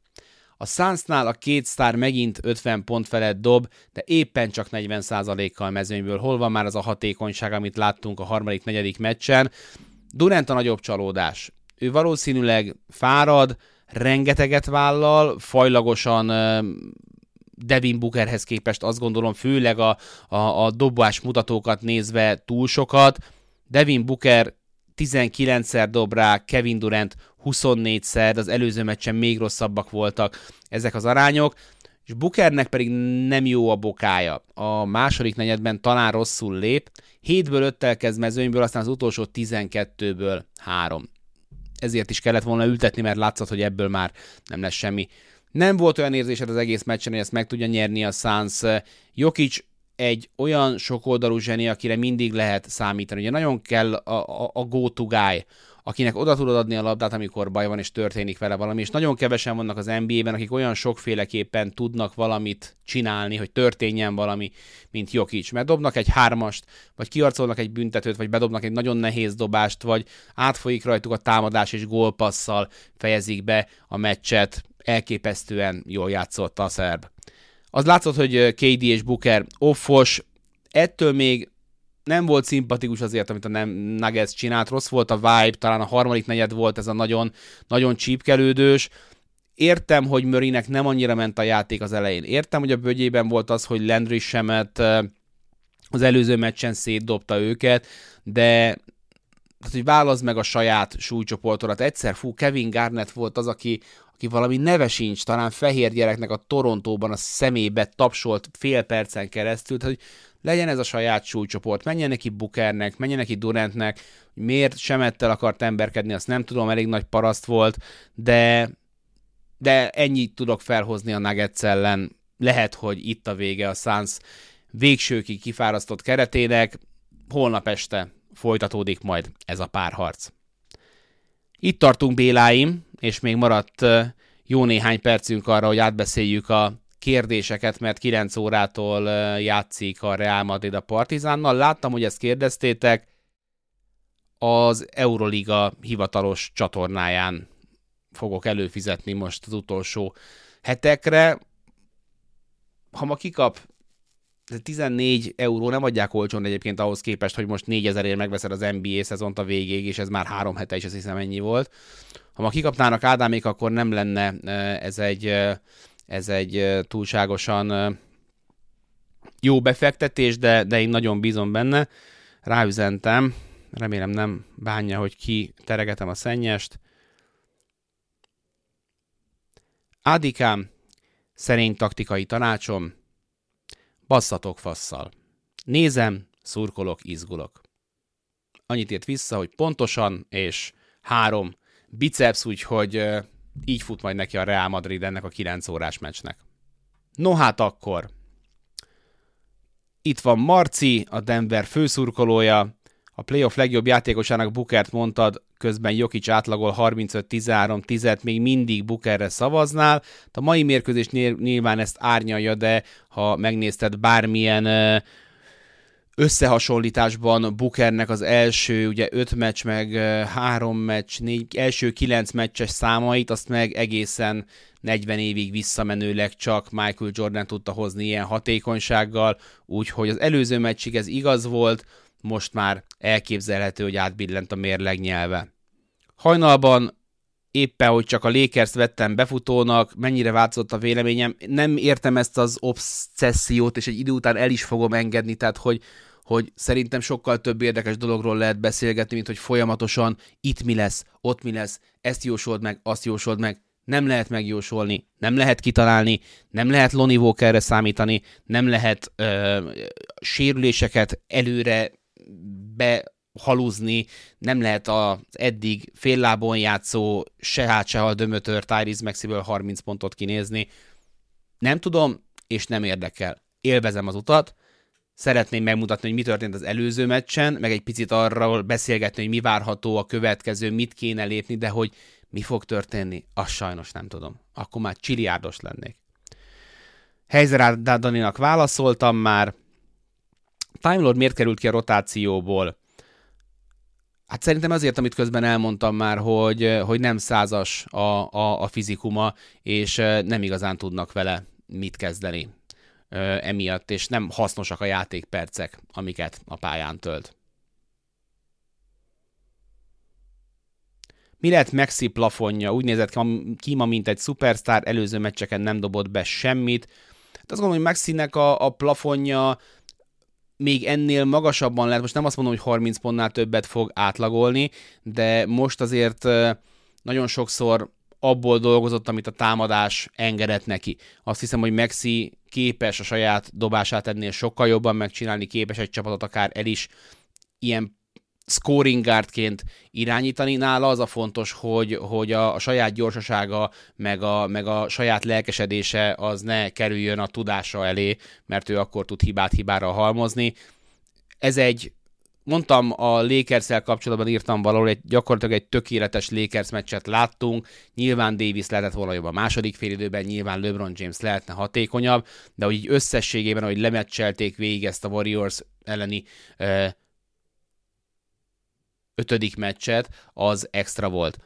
A Sunsnál a két sztár megint 50 pont felett dob, de éppen csak 40%-kal mezőnyből. Hol van már az a hatékonyság, amit láttunk a harmadik, negyedik meccsen? Durant a nagyobb csalódás. Ő valószínűleg fárad, rengeteget vállal, fajlagosan Devin Bookerhez képest azt gondolom, főleg a, a, a dobás mutatókat nézve túl sokat. Devin Booker 19-szer dob rá, Kevin Durant 24-szer, az előző meccsen még rosszabbak voltak ezek az arányok, és Bookernek pedig nem jó a bokája. A második negyedben talán rosszul lép, 7-ből 5-tel kezd mezőnyből, aztán az utolsó 12-ből 3. Ezért is kellett volna ültetni, mert látszott, hogy ebből már nem lesz semmi. Nem volt olyan érzésed az egész meccsen, hogy ezt meg tudja nyerni a Suns. Jokic egy olyan sokoldalú zseni, akire mindig lehet számítani. Ugye nagyon kell a, a, a go-to guy, akinek oda tudod adni a labdát, amikor baj van és történik vele valami, és nagyon kevesen vannak az NBA-ben, akik olyan sokféleképpen tudnak valamit csinálni, hogy történjen valami, mint Jokic. Mert dobnak egy hármast, vagy kiarcolnak egy büntetőt, vagy bedobnak egy nagyon nehéz dobást, vagy átfolyik rajtuk a támadás és gólpasszal fejezik be a meccset. Elképesztően jól játszott a szerb. Az látszott, hogy KD és Booker offos, ettől még nem volt szimpatikus azért, amit a Nuggets csinált, rossz volt a vibe, talán a harmadik negyed volt ez a nagyon, nagyon csípkelődős. Értem, hogy Mörinek nem annyira ment a játék az elején. Értem, hogy a bögyében volt az, hogy Landry Semet az előző meccsen szétdobta őket, de tehát, hogy válaszd meg a saját súlycsoportodat. Egyszer, fú, Kevin Garnett volt az, aki, aki valami neve sincs, talán fehér gyereknek a Torontóban a szemébe tapsolt fél percen keresztül, tehát, hogy legyen ez a saját súlycsoport, menjen neki Bukernek, menjen neki Durantnek, miért Semettel akart emberkedni, azt nem tudom, elég nagy paraszt volt, de, de ennyit tudok felhozni a Nuggets ellen. Lehet, hogy itt a vége a Suns végsőkig kifárasztott keretének, holnap este folytatódik majd ez a párharc. Itt tartunk Béláim, és még maradt jó néhány percünk arra, hogy átbeszéljük a kérdéseket, mert 9 órától játszik a Real Madrid a Partizánnal. Láttam, hogy ezt kérdeztétek, az Euroliga hivatalos csatornáján fogok előfizetni most az utolsó hetekre. Ha ma kikap 14 euró nem adják olcsón egyébként ahhoz képest, hogy most 4000 ért megveszed az NBA szezont a végéig, és ez már három hete is, azt hiszem ennyi volt. Ha ma kikapnának Ádámék, akkor nem lenne ez egy ez egy túlságosan jó befektetés, de, de én nagyon bízom benne. Ráüzentem, remélem nem bánja, hogy ki teregetem a szennyest. Ádikám, szerény taktikai tanácsom, basszatok fasszal. Nézem, szurkolok, izgulok. Annyit ért vissza, hogy pontosan, és három biceps, úgyhogy így fut majd neki a Real Madrid ennek a 9 órás meccsnek. No hát akkor. Itt van Marci, a Denver főszurkolója, a playoff legjobb játékosának Bukert mondtad, közben Jokic átlagol 35-13-10-et, még mindig Bukerre szavaznál. A mai mérkőzés nyilván ezt árnyalja, de ha megnézted bármilyen összehasonlításban Bookernek az első ugye öt meccs, meg három meccs, négy, első kilenc meccses számait, azt meg egészen 40 évig visszamenőleg csak Michael Jordan tudta hozni ilyen hatékonysággal, úgyhogy az előző meccsig ez igaz volt, most már elképzelhető, hogy átbillent a mérleg nyelve. Hajnalban éppen, hogy csak a Lakers vettem befutónak, mennyire változott a véleményem. Nem értem ezt az obszessziót, és egy idő után el is fogom engedni, tehát hogy, hogy szerintem sokkal több érdekes dologról lehet beszélgetni, mint hogy folyamatosan itt mi lesz, ott mi lesz, ezt jósold meg, azt jósold meg. Nem lehet megjósolni, nem lehet kitalálni, nem lehet Lonnie Walkerre számítani, nem lehet ö, sérüléseket előre be halúzni, nem lehet az eddig fél lábon játszó se hát se a dömötör Tyrese Maxiből 30 pontot kinézni. Nem tudom, és nem érdekel. Élvezem az utat, szeretném megmutatni, hogy mi történt az előző meccsen, meg egy picit arról beszélgetni, hogy mi várható a következő, mit kéne lépni, de hogy mi fog történni, azt sajnos nem tudom. Akkor már csiliárdos lennék. Helyzer Daninak válaszoltam már. Time Lord miért került ki a rotációból? Hát szerintem azért, amit közben elmondtam már, hogy, hogy nem százas a, a, a fizikuma, és nem igazán tudnak vele mit kezdeni emiatt, és nem hasznosak a játékpercek, amiket a pályán tölt. Mi lett Maxi plafonja? Úgy nézett ki ma, mint egy szupersztár, előző meccseken nem dobott be semmit. Hát azt gondolom, hogy Maxinek a, a plafonja még ennél magasabban lehet, most nem azt mondom, hogy 30 pontnál többet fog átlagolni, de most azért nagyon sokszor abból dolgozott, amit a támadás engedett neki. Azt hiszem, hogy Maxi képes a saját dobását ennél sokkal jobban megcsinálni, képes egy csapatot akár el is ilyen scoring guardként irányítani. Nála az a fontos, hogy, hogy a, a saját gyorsasága, meg a, meg a saját lelkesedése az ne kerüljön a tudása elé, mert ő akkor tud hibát hibára halmozni. Ez egy mondtam a lakers kapcsolatban írtam valahol, egy, gyakorlatilag egy tökéletes Lakers meccset láttunk, nyilván Davis lehetett volna jobb a második félidőben, nyilván LeBron James lehetne hatékonyabb, de hogy így összességében, hogy lemeccselték végig ezt a Warriors elleni uh, ötödik meccset, az extra volt.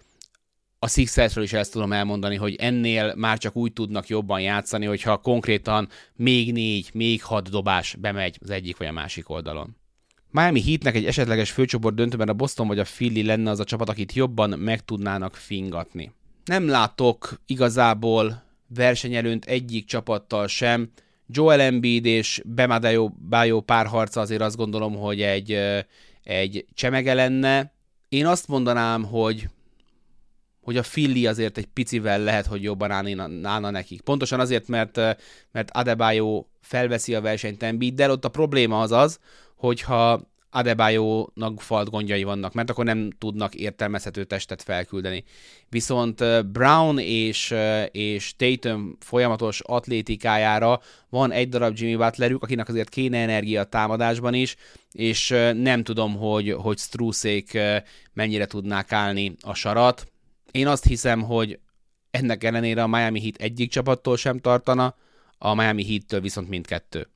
A Sixersről is ezt tudom elmondani, hogy ennél már csak úgy tudnak jobban játszani, hogyha konkrétan még négy, még hat dobás bemegy az egyik vagy a másik oldalon. Miami Heatnek egy esetleges főcsoport döntőben a Boston vagy a Philly lenne az a csapat, akit jobban meg tudnának fingatni. Nem látok igazából versenyelőnt egyik csapattal sem. Joel Embiid és Bemadejo párharca azért azt gondolom, hogy egy egy csemege lenne. Én azt mondanám, hogy hogy a Filli azért egy picivel lehet, hogy jobban állna, nekik. Pontosan azért, mert, mert Adebayo felveszi a versenyt Embiiddel, ott a probléma az az, hogyha Adebayo-nak falt gondjai vannak, mert akkor nem tudnak értelmezhető testet felküldeni. Viszont Brown és, és Tatum folyamatos atlétikájára van egy darab Jimmy Butlerük, akinek azért kéne energia a támadásban is, és nem tudom, hogy, hogy Struszék mennyire tudnák állni a sarat. Én azt hiszem, hogy ennek ellenére a Miami Heat egyik csapattól sem tartana, a Miami Heat-től viszont mindkettő.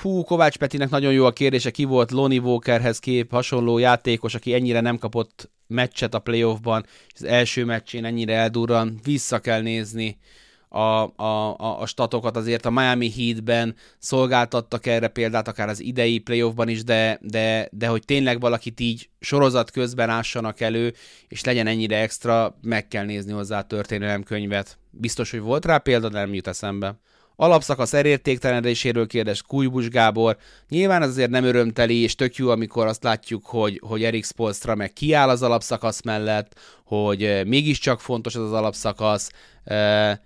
Hú, Kovács Petinek nagyon jó a kérdése, ki volt Lonnie Walkerhez kép, hasonló játékos, aki ennyire nem kapott meccset a playoffban, az első meccsén ennyire eldurran, vissza kell nézni a, a, a, a statokat, azért a Miami Heatben szolgáltattak erre példát, akár az idei playoffban is, de, de, de hogy tényleg valakit így sorozat közben ássanak elő, és legyen ennyire extra, meg kell nézni hozzá a történelemkönyvet. Biztos, hogy volt rá példa, de nem jut eszembe. Alapszakasz elértéktelenedéséről kérdez Kújbus Gábor. Nyilván ez azért nem örömteli, és tök jó, amikor azt látjuk, hogy, hogy Erik Spolstra meg kiáll az alapszakasz mellett, hogy eh, mégiscsak fontos ez az alapszakasz. E,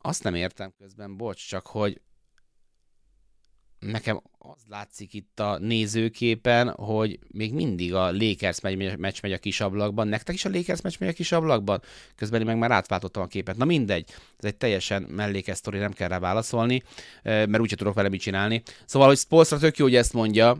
azt nem értem közben, bocs, csak hogy nekem az látszik itt a nézőképen, hogy még mindig a Lakers meccs megy a kis ablakban. Nektek is a Lakers meccs megy a kis ablakban? Közben én meg már átváltottam a képet. Na mindegy, ez egy teljesen mellékes sztori, nem kell rá válaszolni, mert úgyse tudok vele mit csinálni. Szóval, hogy Spolstra tök jó, hogy ezt mondja,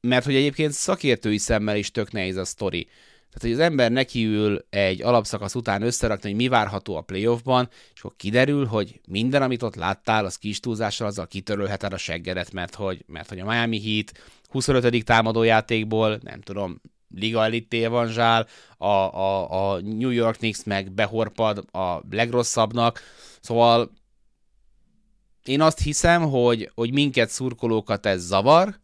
mert hogy egyébként szakértői szemmel is tök nehéz a sztori. Tehát, hogy az ember nekiül egy alapszakasz után összerakni, hogy mi várható a playoffban, és akkor kiderül, hogy minden, amit ott láttál, az kis túlzással azzal kitörölheted a seggedet, mert hogy, mert hogy a Miami Heat 25. támadójátékból, nem tudom, liga elitté evanzsál, a, a, a New York Knicks meg behorpad a legrosszabbnak, szóval én azt hiszem, hogy, hogy minket szurkolókat ez zavar,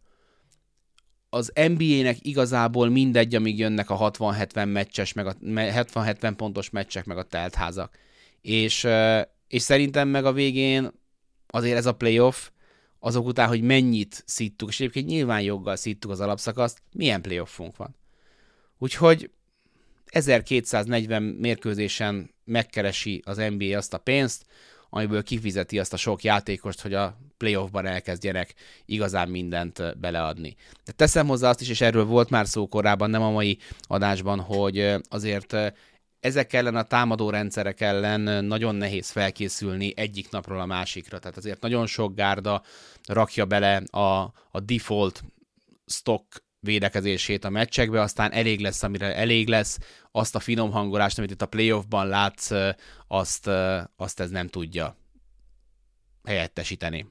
az NBA-nek igazából mindegy, amíg jönnek a 60-70 meccses, meg a 70-70 pontos meccsek, meg a teltházak. És, és szerintem meg a végén azért ez a playoff, azok után, hogy mennyit szíttuk, és egyébként nyilván joggal szíttuk az alapszakaszt, milyen playoffunk van. Úgyhogy 1240 mérkőzésen megkeresi az NBA azt a pénzt, amiből kifizeti azt a sok játékost, hogy a playoffban elkezdjenek igazán mindent beleadni. De teszem hozzá azt is, és erről volt már szó korábban, nem a mai adásban, hogy azért ezek ellen a támadó rendszerek ellen nagyon nehéz felkészülni egyik napról a másikra. Tehát azért nagyon sok gárda rakja bele a, a default stock védekezését a meccsekbe, aztán elég lesz, amire elég lesz, azt a finom hangolást, amit itt a playoffban látsz, azt, azt ez nem tudja helyettesíteni.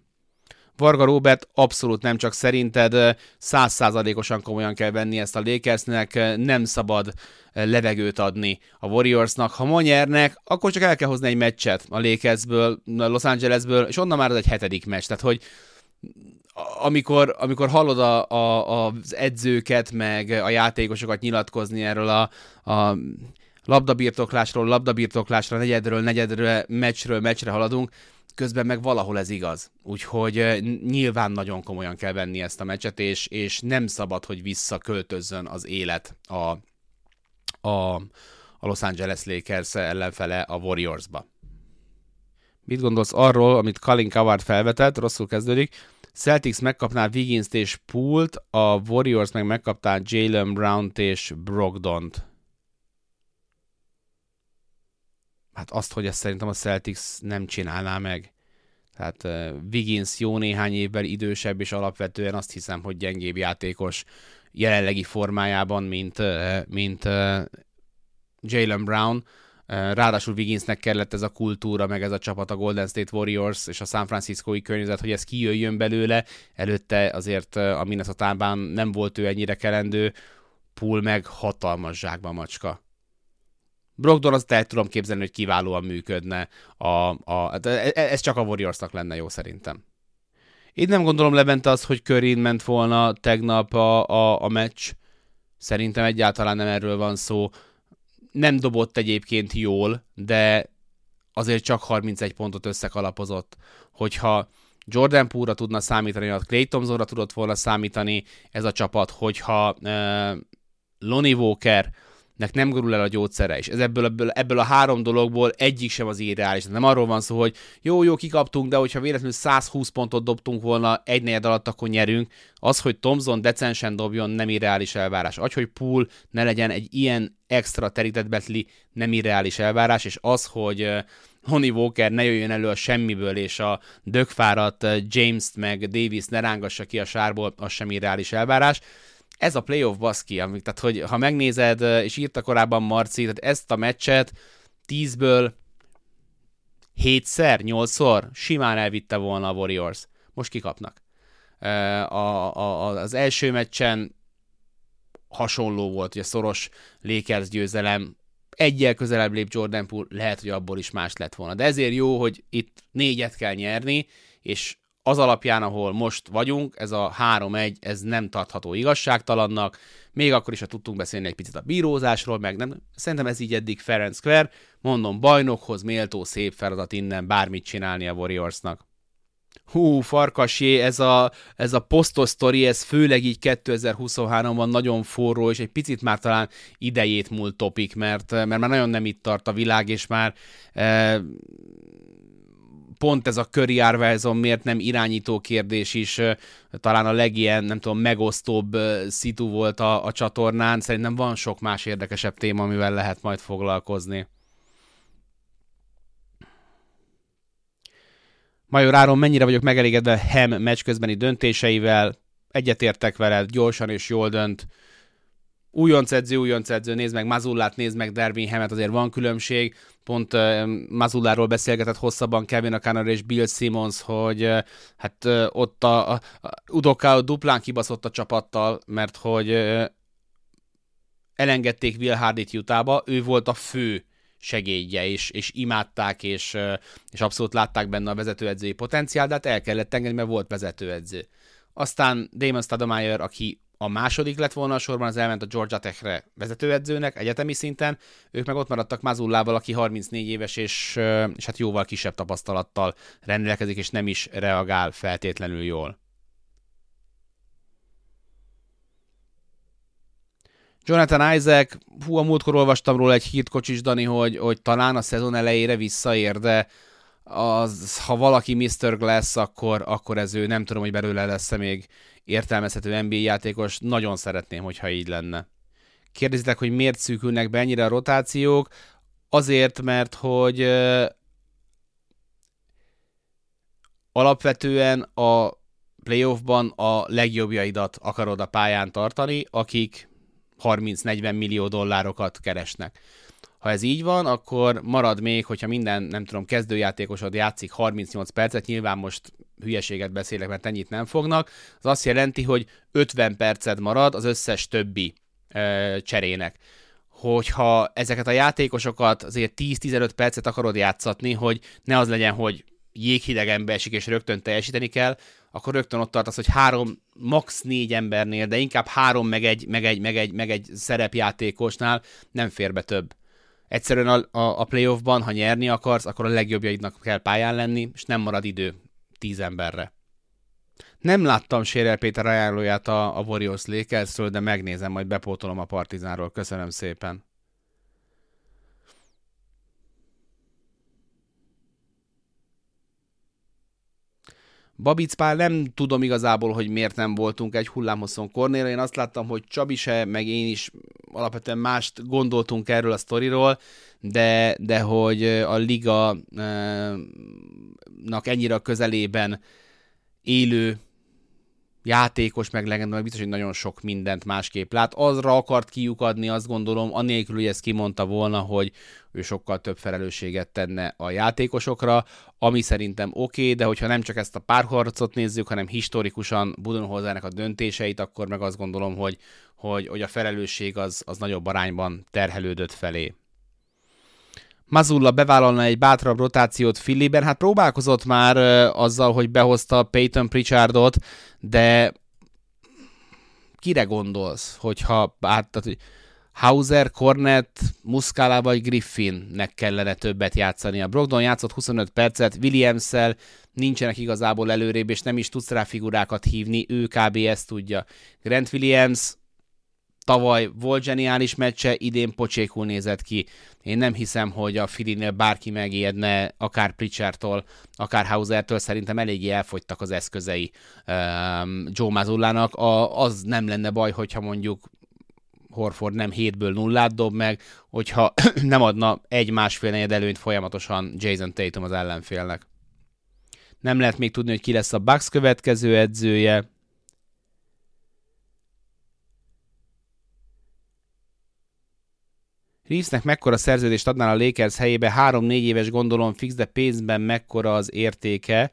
Varga Robert abszolút nem csak szerinted, százszázalékosan komolyan kell venni ezt a Lakersnek, nem szabad levegőt adni a Warriorsnak. Ha ma nyernek, akkor csak el kell hozni egy meccset a Lakersből, Los Angelesből, és onnan már az egy hetedik meccs. Tehát, hogy amikor, amikor hallod a, a, az edzőket, meg a játékosokat nyilatkozni erről a, a labdabirtoklásról, labdabirtoklásra, negyedről, negyedről, meccsről, meccsre haladunk, közben meg valahol ez igaz. Úgyhogy nyilván nagyon komolyan kell venni ezt a meccset, és, és nem szabad, hogy visszaköltözzön az élet a, a, a Los Angeles Lakers ellenfele a Warriorsba. Mit gondolsz arról, amit Colin Coward felvetett, rosszul kezdődik, Celtics megkapná wiggins és Pult, a Warriors meg megkapná Jalen Brown-t és Brogdont. Hát azt, hogy ezt szerintem a Celtics nem csinálná meg. Tehát uh, Wiggins jó néhány évvel idősebb, és alapvetően azt hiszem, hogy gyengébb játékos jelenlegi formájában, mint, uh, mint uh, Jalen Brown. Ráadásul Wigginsnek kellett ez a kultúra, meg ez a csapat, a Golden State Warriors és a San Francisco-i környezet, hogy ez kijöjjön belőle. Előtte azért a Minnesota-ban nem volt ő ennyire kelendő, Pool meg hatalmas zsákba macska. Brogdon azt el tudom képzelni, hogy kiválóan működne. A, a, e, ez csak a Warriorsnak lenne jó szerintem. Én nem gondolom Levente az, hogy Körin ment volna tegnap a, a, a meccs. Szerintem egyáltalán nem erről van szó nem dobott egyébként jól, de azért csak 31 pontot összekalapozott. Hogyha Jordan Poole-ra tudna számítani, vagy Clay Thompsonra tudott volna számítani ez a csapat, hogyha uh, Lonnie Walker nek nem gurul el a gyógyszere, és ez ebből, ebből, ebből a három dologból egyik sem az irreális. Nem arról van szó, hogy jó, jó, kikaptunk, de hogyha véletlenül 120 pontot dobtunk volna egy negyed alatt, akkor nyerünk. Az, hogy Thompson decensen dobjon, nem irreális elvárás. Az, hogy Pool ne legyen egy ilyen extra terített betli, nem irreális elvárás, és az, hogy Honey Walker ne jöjjön elő a semmiből, és a dögfáradt James-t meg Davis ne rángassa ki a sárból, az sem irreális elvárás ez a playoff baszki, amik, tehát hogy ha megnézed, és írta korábban Marci, tehát ezt a meccset 10-ből 7-szer, 8-szor simán elvitte volna a Warriors. Most kikapnak. A, a, az első meccsen hasonló volt, ugye szoros Lakers győzelem, egyel közelebb lép Jordan Poole, lehet, hogy abból is más lett volna. De ezért jó, hogy itt négyet kell nyerni, és az alapján, ahol most vagyunk, ez a 3-1, ez nem tartható igazságtalannak, még akkor is, ha tudtunk beszélni egy picit a bírózásról, meg nem, szerintem ez így eddig Ferenc Square, mondom, bajnokhoz méltó szép feladat innen bármit csinálni a Warriorsnak. Hú, farkasé, ez a, ez a posztos sztori, ez főleg így 2023-ban nagyon forró, és egy picit már talán idejét múlt topik, mert, mert már nagyon nem itt tart a világ, és már e, pont ez a köri árvájzon miért nem irányító kérdés is talán a legilyen, nem tudom, megosztóbb szitu volt a, a csatornán. Szerintem van sok más érdekesebb téma, amivel lehet majd foglalkozni. Major Áron, mennyire vagyok megelégedve Hem meccs közbeni döntéseivel? Egyetértek veled, gyorsan és jól dönt. Újonc edző, újonc edző, nézd meg Mazullát, nézd meg Dervin Hemet, azért van különbség. Pont uh, Mazulláról beszélgetett hosszabban Kevin O'Connor és Bill Simmons, hogy uh, hát uh, ott a, a, a Udoka duplán kibaszott a csapattal, mert hogy uh, elengedték Will Hardit Utahba, ő volt a fő segédje, és, és imádták, és, és abszolút látták benne a vezetőedzői potenciál, de hát el kellett engedni, mert volt vezetőedző. Aztán Damon Stademeyer, aki a második lett volna a sorban, az elment a Georgia Techre vezetőedzőnek egyetemi szinten, ők meg ott maradtak Mazullával, aki 34 éves, és, és hát jóval kisebb tapasztalattal rendelkezik, és nem is reagál feltétlenül jól. Jonathan Isaac, hú, a múltkor olvastam róla egy hírt Kocsis Dani, hogy, hogy talán a szezon elejére visszaér, de az, ha valaki Mr. Glass, akkor, akkor ez ő, nem tudom, hogy belőle lesz-e még értelmezhető NBA játékos, nagyon szeretném, hogyha így lenne. Kérdezitek, hogy miért szűkülnek be ennyire a rotációk? Azért, mert hogy alapvetően a playoffban a legjobbjaidat akarod a pályán tartani, akik 30-40 millió dollárokat keresnek. Ha ez így van, akkor marad még, hogyha minden, nem tudom, kezdőjátékosod játszik 38 percet, nyilván most hülyeséget beszélek, mert ennyit nem fognak, az azt jelenti, hogy 50 percet marad az összes többi ö, cserének. Hogyha ezeket a játékosokat azért 10-15 percet akarod játszatni, hogy ne az legyen, hogy jéghideg ember esik, és rögtön teljesíteni kell, akkor rögtön ott tartasz, hogy három, max. négy embernél, de inkább három, meg egy, meg egy, meg egy, meg egy szerepjátékosnál nem fér be több. Egyszerűen a, a, a playoffban, ha nyerni akarsz, akkor a legjobbjaidnak kell pályán lenni, és nem marad idő tíz emberre. Nem láttam Sérel Péter ajánlóját a, a Warriors Lakersről, de megnézem, majd bepótolom a Partizánról. Köszönöm szépen. Babic Pál nem tudom igazából, hogy miért nem voltunk egy hullámhosszon kornél. Én azt láttam, hogy Csabi se, meg én is alapvetően mást gondoltunk erről a sztoriról, de, de hogy a liga nak ennyire a közelében élő játékos, meg legenda, meg biztos, hogy nagyon sok mindent másképp lát. Azra akart kiukadni, azt gondolom, anélkül, hogy ezt kimondta volna, hogy ő sokkal több felelősséget tenne a játékosokra, ami szerintem oké, okay, de hogyha nem csak ezt a párharcot nézzük, hanem historikusan Budenholzernek a döntéseit, akkor meg azt gondolom, hogy, hogy, hogy a felelősség az, az nagyobb arányban terhelődött felé. Mazulla bevállalna egy bátrabb rotációt Filliben, hát próbálkozott már azzal, hogy behozta Peyton Pritchardot, de kire gondolsz, hogyha hát, tehát, hogy Hauser, Cornet, Muscala vagy Griffinnek kellene többet játszani. A Brogdon játszott 25 percet, williams nincsenek igazából előrébb, és nem is tudsz rá figurákat hívni, ő kb. ezt tudja. Grant Williams tavaly volt zseniális meccse, idén pocsékul nézett ki. Én nem hiszem, hogy a Filinél bárki megijedne, akár Pritchardtól, akár Hausertől, szerintem eléggé elfogytak az eszközei um, Joe Mazullának. A, az nem lenne baj, hogyha mondjuk Horford nem 7-ből nullát dob meg, hogyha nem adna egy-másfél negyed előnyt folyamatosan Jason Tatum az ellenfélnek. Nem lehet még tudni, hogy ki lesz a Bucks következő edzője, Reevesnek mekkora szerződést adnál a Lakers helyébe, 3-4 éves gondolom fix, de pénzben mekkora az értéke,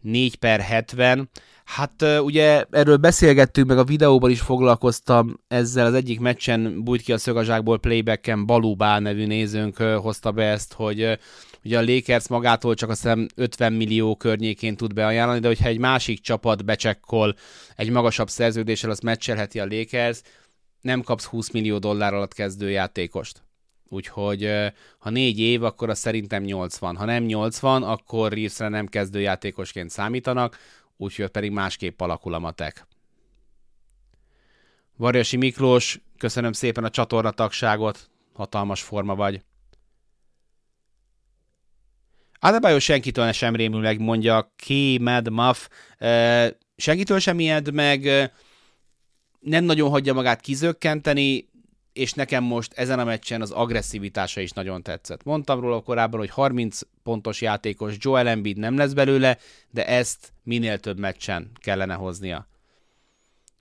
4 per 70. Hát ugye erről beszélgettünk, meg a videóban is foglalkoztam ezzel az egyik meccsen, bújt ki a szögazsákból playbacken, Balubá nevű nézőnk hozta be ezt, hogy ugye a Lakers magától csak azt hiszem 50 millió környékén tud beajánlani, de hogyha egy másik csapat becsekkol egy magasabb szerződéssel, azt meccselheti a Lakers, nem kapsz 20 millió dollár alatt kezdő játékost. Úgyhogy ha négy év, akkor az szerintem 80. Ha nem 80, akkor Reevesre nem kezdőjátékosként számítanak, úgyhogy pedig másképp alakul a matek. Varjasi Miklós, köszönöm szépen a csatorna tagságot, hatalmas forma vagy. Adebayo senkitől sem rémül meg, mondja K. Mad Muff. Senkitől sem ijed meg, nem nagyon hagyja magát kizökkenteni, és nekem most ezen a meccsen az agresszivitása is nagyon tetszett. Mondtam róla korábban, hogy 30 pontos játékos Joel Embiid nem lesz belőle, de ezt minél több meccsen kellene hoznia.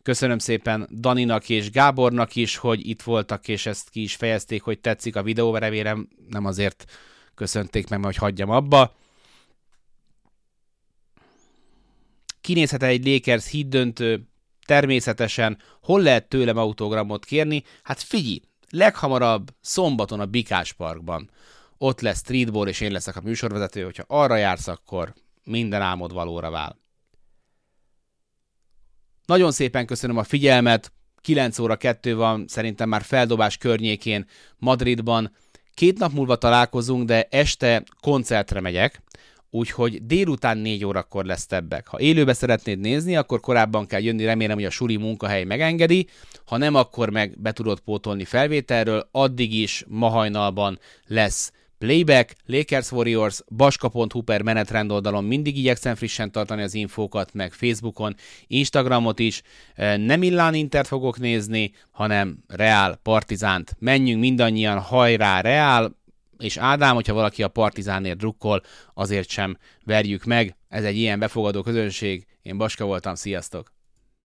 Köszönöm szépen Daninak és Gábornak is, hogy itt voltak, és ezt ki is fejezték, hogy tetszik a videó, remélem nem azért köszönték meg, hogy hagyjam abba. Kinézhet egy Lakers híd döntő, természetesen, hol lehet tőlem autogramot kérni? Hát figyelj, leghamarabb szombaton a Bikás Parkban. Ott lesz streetball, és én leszek a műsorvezető, hogyha arra jársz, akkor minden álmod valóra vál. Nagyon szépen köszönöm a figyelmet, 9 óra 2 van, szerintem már feldobás környékén Madridban. Két nap múlva találkozunk, de este koncertre megyek, úgyhogy délután 4 órakor lesz tebbek. Ha élőbe szeretnéd nézni, akkor korábban kell jönni, remélem, hogy a suli munkahely megengedi, ha nem, akkor meg be tudod pótolni felvételről, addig is ma hajnalban lesz Playback, Lakers Warriors, baska.hu per menetrend oldalon mindig igyekszem frissen tartani az infókat, meg Facebookon, Instagramot is. Nem Illán Intert fogok nézni, hanem Real Partizánt. Menjünk mindannyian, hajrá Real, és Ádám, hogyha valaki a Partizánért drukkol, azért sem verjük meg. Ez egy ilyen befogadó közönség. Én Baska voltam, sziasztok!